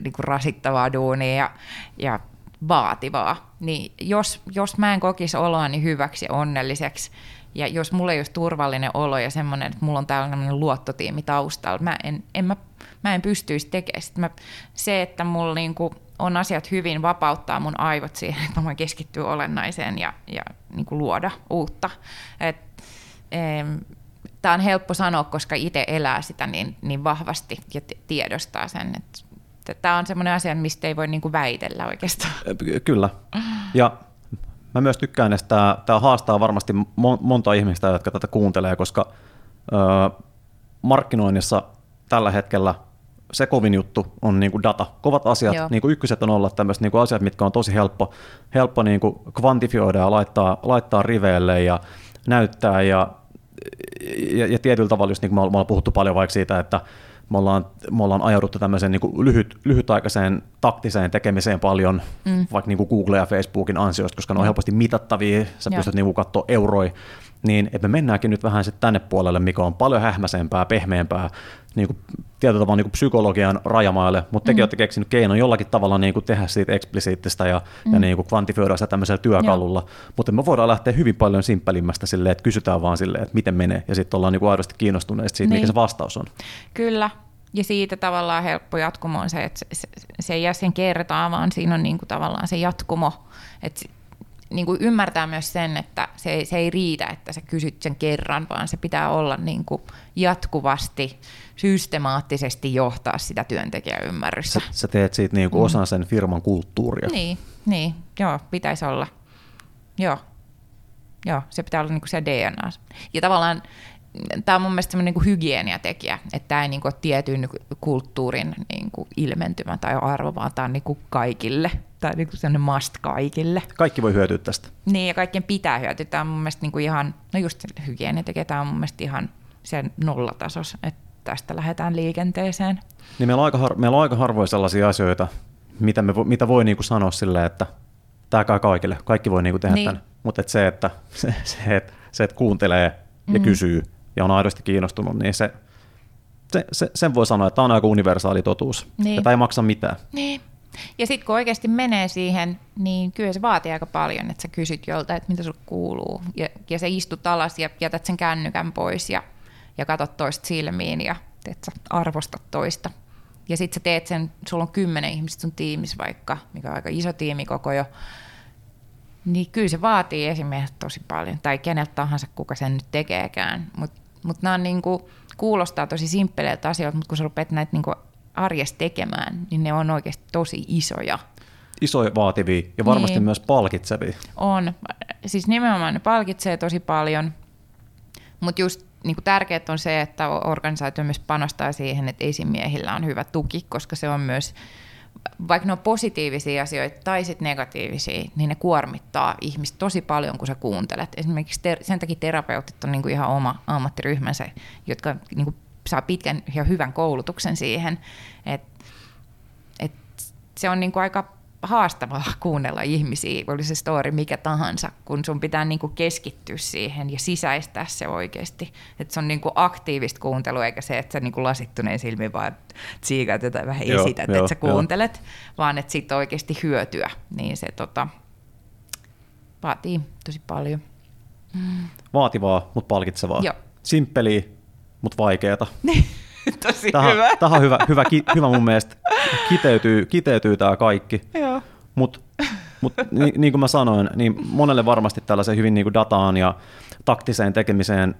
niin kuin rasittavaa duunia ja, ja vaativaa, niin jos, jos mä en kokisi oloani hyväksi ja onnelliseksi, ja jos mulla ei olisi turvallinen olo ja semmoinen, että mulla on tällainen luottotiimi taustalla, mä en, en, mä, mä en pystyisi tekemään sitä. Se, että mulla niinku on asiat hyvin, vapauttaa mun aivot siihen, että mä voin keskittyä olennaiseen ja, ja niinku luoda uutta. Et, Tämä on helppo sanoa, koska itse elää sitä niin, niin vahvasti ja tiedostaa sen, tämä on semmoinen asia, mistä ei voi niinku väitellä oikeastaan.
Kyllä. Ja mä myös tykkään, että tämä haastaa varmasti monta ihmistä, jotka tätä kuuntelee, koska markkinoinnissa tällä hetkellä se kovin juttu on niin kuin data. Kovat asiat, niin kuin ykköset on olla tämmöiset niin kuin asiat, mitkä on tosi helppo, helppo niin kuin kvantifioida ja laittaa, laittaa riveille ja näyttää ja, ja, ja tietyllä tavalla, just niin kuin me ollaan puhuttu paljon vaikka siitä, että me ollaan, me ollaan ajauduttu tämmöiseen niin kuin lyhyt, lyhytaikaiseen taktiseen tekemiseen paljon, mm. vaikka niin kuin Google ja Facebookin ansiosta, koska ne on helposti mitattavia, sä Joo. pystyt niin katsoa euroja, niin että me mennäänkin nyt vähän sitten tänne puolelle, mikä on paljon hähmäsempää, pehmeämpää, niin kuin, tietyllä tavalla niin kuin psykologian rajamaille, mutta tekin mm. olette keksinyt keinon jollakin tavalla niin kuin tehdä siitä eksplisiittistä ja, mm. ja niin kuin kvantifioida sitä tämmöisellä työkalulla, Joo. mutta me voidaan lähteä hyvin paljon simppelimmästä silleen, että kysytään vaan silleen, että miten menee, ja sitten ollaan niin kuin aidosti kiinnostuneista siitä, niin. mikä se vastaus on.
Kyllä, ja siitä tavallaan helppo jatkumo on se, että se, se ei jää sen kertaa, vaan siinä on niin kuin tavallaan se jatkumo, että niin kuin ymmärtää myös sen, että se ei, se ei riitä, että sä kysyt sen kerran, vaan se pitää olla niin kuin jatkuvasti, systemaattisesti johtaa sitä työntekijäymmärrystä.
Sä, sä teet siitä niin kuin mm. osan sen firman kulttuuria.
Niin, niin, joo, pitäisi olla. Joo, joo se pitää olla niin kuin se DNA. Ja tavallaan tämä on mun mielestä semmoinen niin hygieniatekijä, että tämä ei niin kuin ole tietyn kulttuurin niin kuin ilmentymä tai arvo, vaan tämä on niin kuin kaikille, tai niin kuin sellainen must kaikille.
Kaikki voi hyötyä tästä.
Niin, ja kaikkien pitää hyötyä. Tämä on mun mielestä niin kuin ihan, no just hygieniatekijä, tämä on mun mielestä ihan sen nollatasos, että tästä lähdetään liikenteeseen.
Niin meillä on aika, har- meillä on aika harvoin sellaisia asioita, mitä, me, mitä voi niin kuin sanoa silleen, että tämä käy kaikille, kaikki voi niin kuin tehdä niin. tämän. Mutta et se, että se, se, että, se, että kuuntelee ja mm-hmm. kysyy, ja on aidosti kiinnostunut, niin se, se, se, sen voi sanoa, että tämä on aika universaali totuus. Niin. Tämä ei maksa mitään.
Niin. Ja sitten kun oikeasti menee siihen, niin kyllä se vaatii aika paljon, että sä kysyt jolta, että mitä sulle kuuluu. Ja, ja sä istut alas ja jätät sen kännykän pois ja, ja katsot toista silmiin ja teet sä arvostat toista. Ja sitten sä teet sen, sulla on kymmenen ihmistä sun tiimissä vaikka, mikä on aika iso tiimi koko jo, niin kyllä se vaatii esimieheltä tosi paljon, tai keneltä tahansa, kuka sen nyt tekeekään. Mutta mutta nämä on niin kuin, kuulostaa tosi simppeleiltä asioilta, mutta kun sä rupeat näitä niin kuin arjessa tekemään, niin ne on oikeasti tosi isoja.
Isoja vaativia ja varmasti niin. myös palkitsevia.
On. Siis nimenomaan ne palkitsee tosi paljon, mutta just niin tärkeää on se, että organisaatio myös panostaa siihen, että esimiehillä on hyvä tuki, koska se on myös vaikka ne on positiivisia asioita tai sitten negatiivisia, niin ne kuormittaa ihmistä tosi paljon, kun sä kuuntelet. Esimerkiksi ter- sen takia terapeutit on niinku ihan oma ammattiryhmänsä, jotka niinku saa pitkän ja hyvän koulutuksen siihen. Et, et se on niinku aika haastavaa kuunnella ihmisiä, oli se story mikä tahansa, kun sun pitää niinku keskittyä siihen ja sisäistää se oikeasti. Että se on niinku aktiivista kuuntelua, eikä se, että sä niinku lasittuneen silmin vaan tsiikat jotain vähän joo, esität, joo, että sä kuuntelet, joo. vaan että siitä oikeasti hyötyä. Niin se tota, vaatii tosi paljon.
Mm. Vaativaa, mutta palkitsevaa. Joo. Simppeliä, mutta vaikeata.
Tosi tähän, hyvä.
Tähän on hyvä, hyvä, ki, hyvä mun mielestä. Kiteytyy, kiteytyy tämä kaikki. Mutta mut, niin, niin kuin mä sanoin, niin monelle varmasti tällaisen hyvin niin kuin dataan ja taktiseen tekemiseen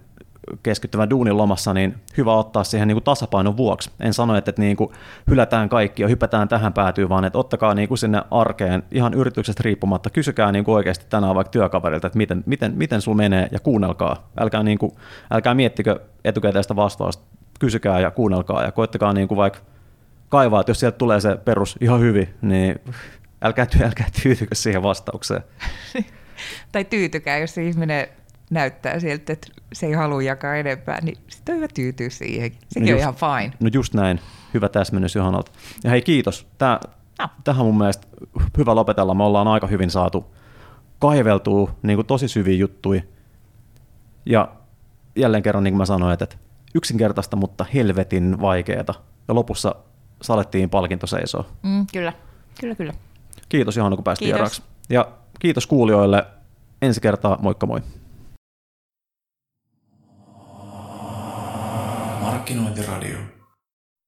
keskittyvän duunin lomassa, niin hyvä ottaa siihen niin kuin tasapainon vuoksi. En sano, että, että niin kuin hylätään kaikki ja hypätään tähän päätyyn, vaan että ottakaa niin kuin sinne arkeen ihan yrityksestä riippumatta. Kysykää niin kuin oikeasti tänään vaikka työkaverilta, että miten, miten, miten sulla menee ja kuunnelkaa. Älkää, niin kuin, älkää miettikö etukäteistä vastausta, kysykää ja kuunnelkaa ja koittakaa niin kuin vaikka kaivaa, että jos sieltä tulee se perus ihan hyvin, niin älkää, älkää tyytykö siihen vastaukseen.
tai tyytykää, jos ihminen näyttää sieltä, että se ei halua jakaa enempää, niin sitten on hyvä tyytyä siihen. Sekin no just, on ihan fine.
No just näin. Hyvä täsmennys Johanalta. Ja hei kiitos. Tää, no. Tähän mun mielestä hyvä lopetella. Me ollaan aika hyvin saatu kaiveltua niin kuin tosi syviä juttuja. Ja jälleen kerran, niin kuin mä sanoin, että yksinkertaista, mutta helvetin vaikeeta. Ja lopussa salettiin palkinto seisoo.
Mm, kyllä, kyllä, kyllä.
Kiitos Johanna, kun päästiin vieraksi. Ja kiitos kuulijoille. Ensi kertaa, moikka moi. Markkinointiradio.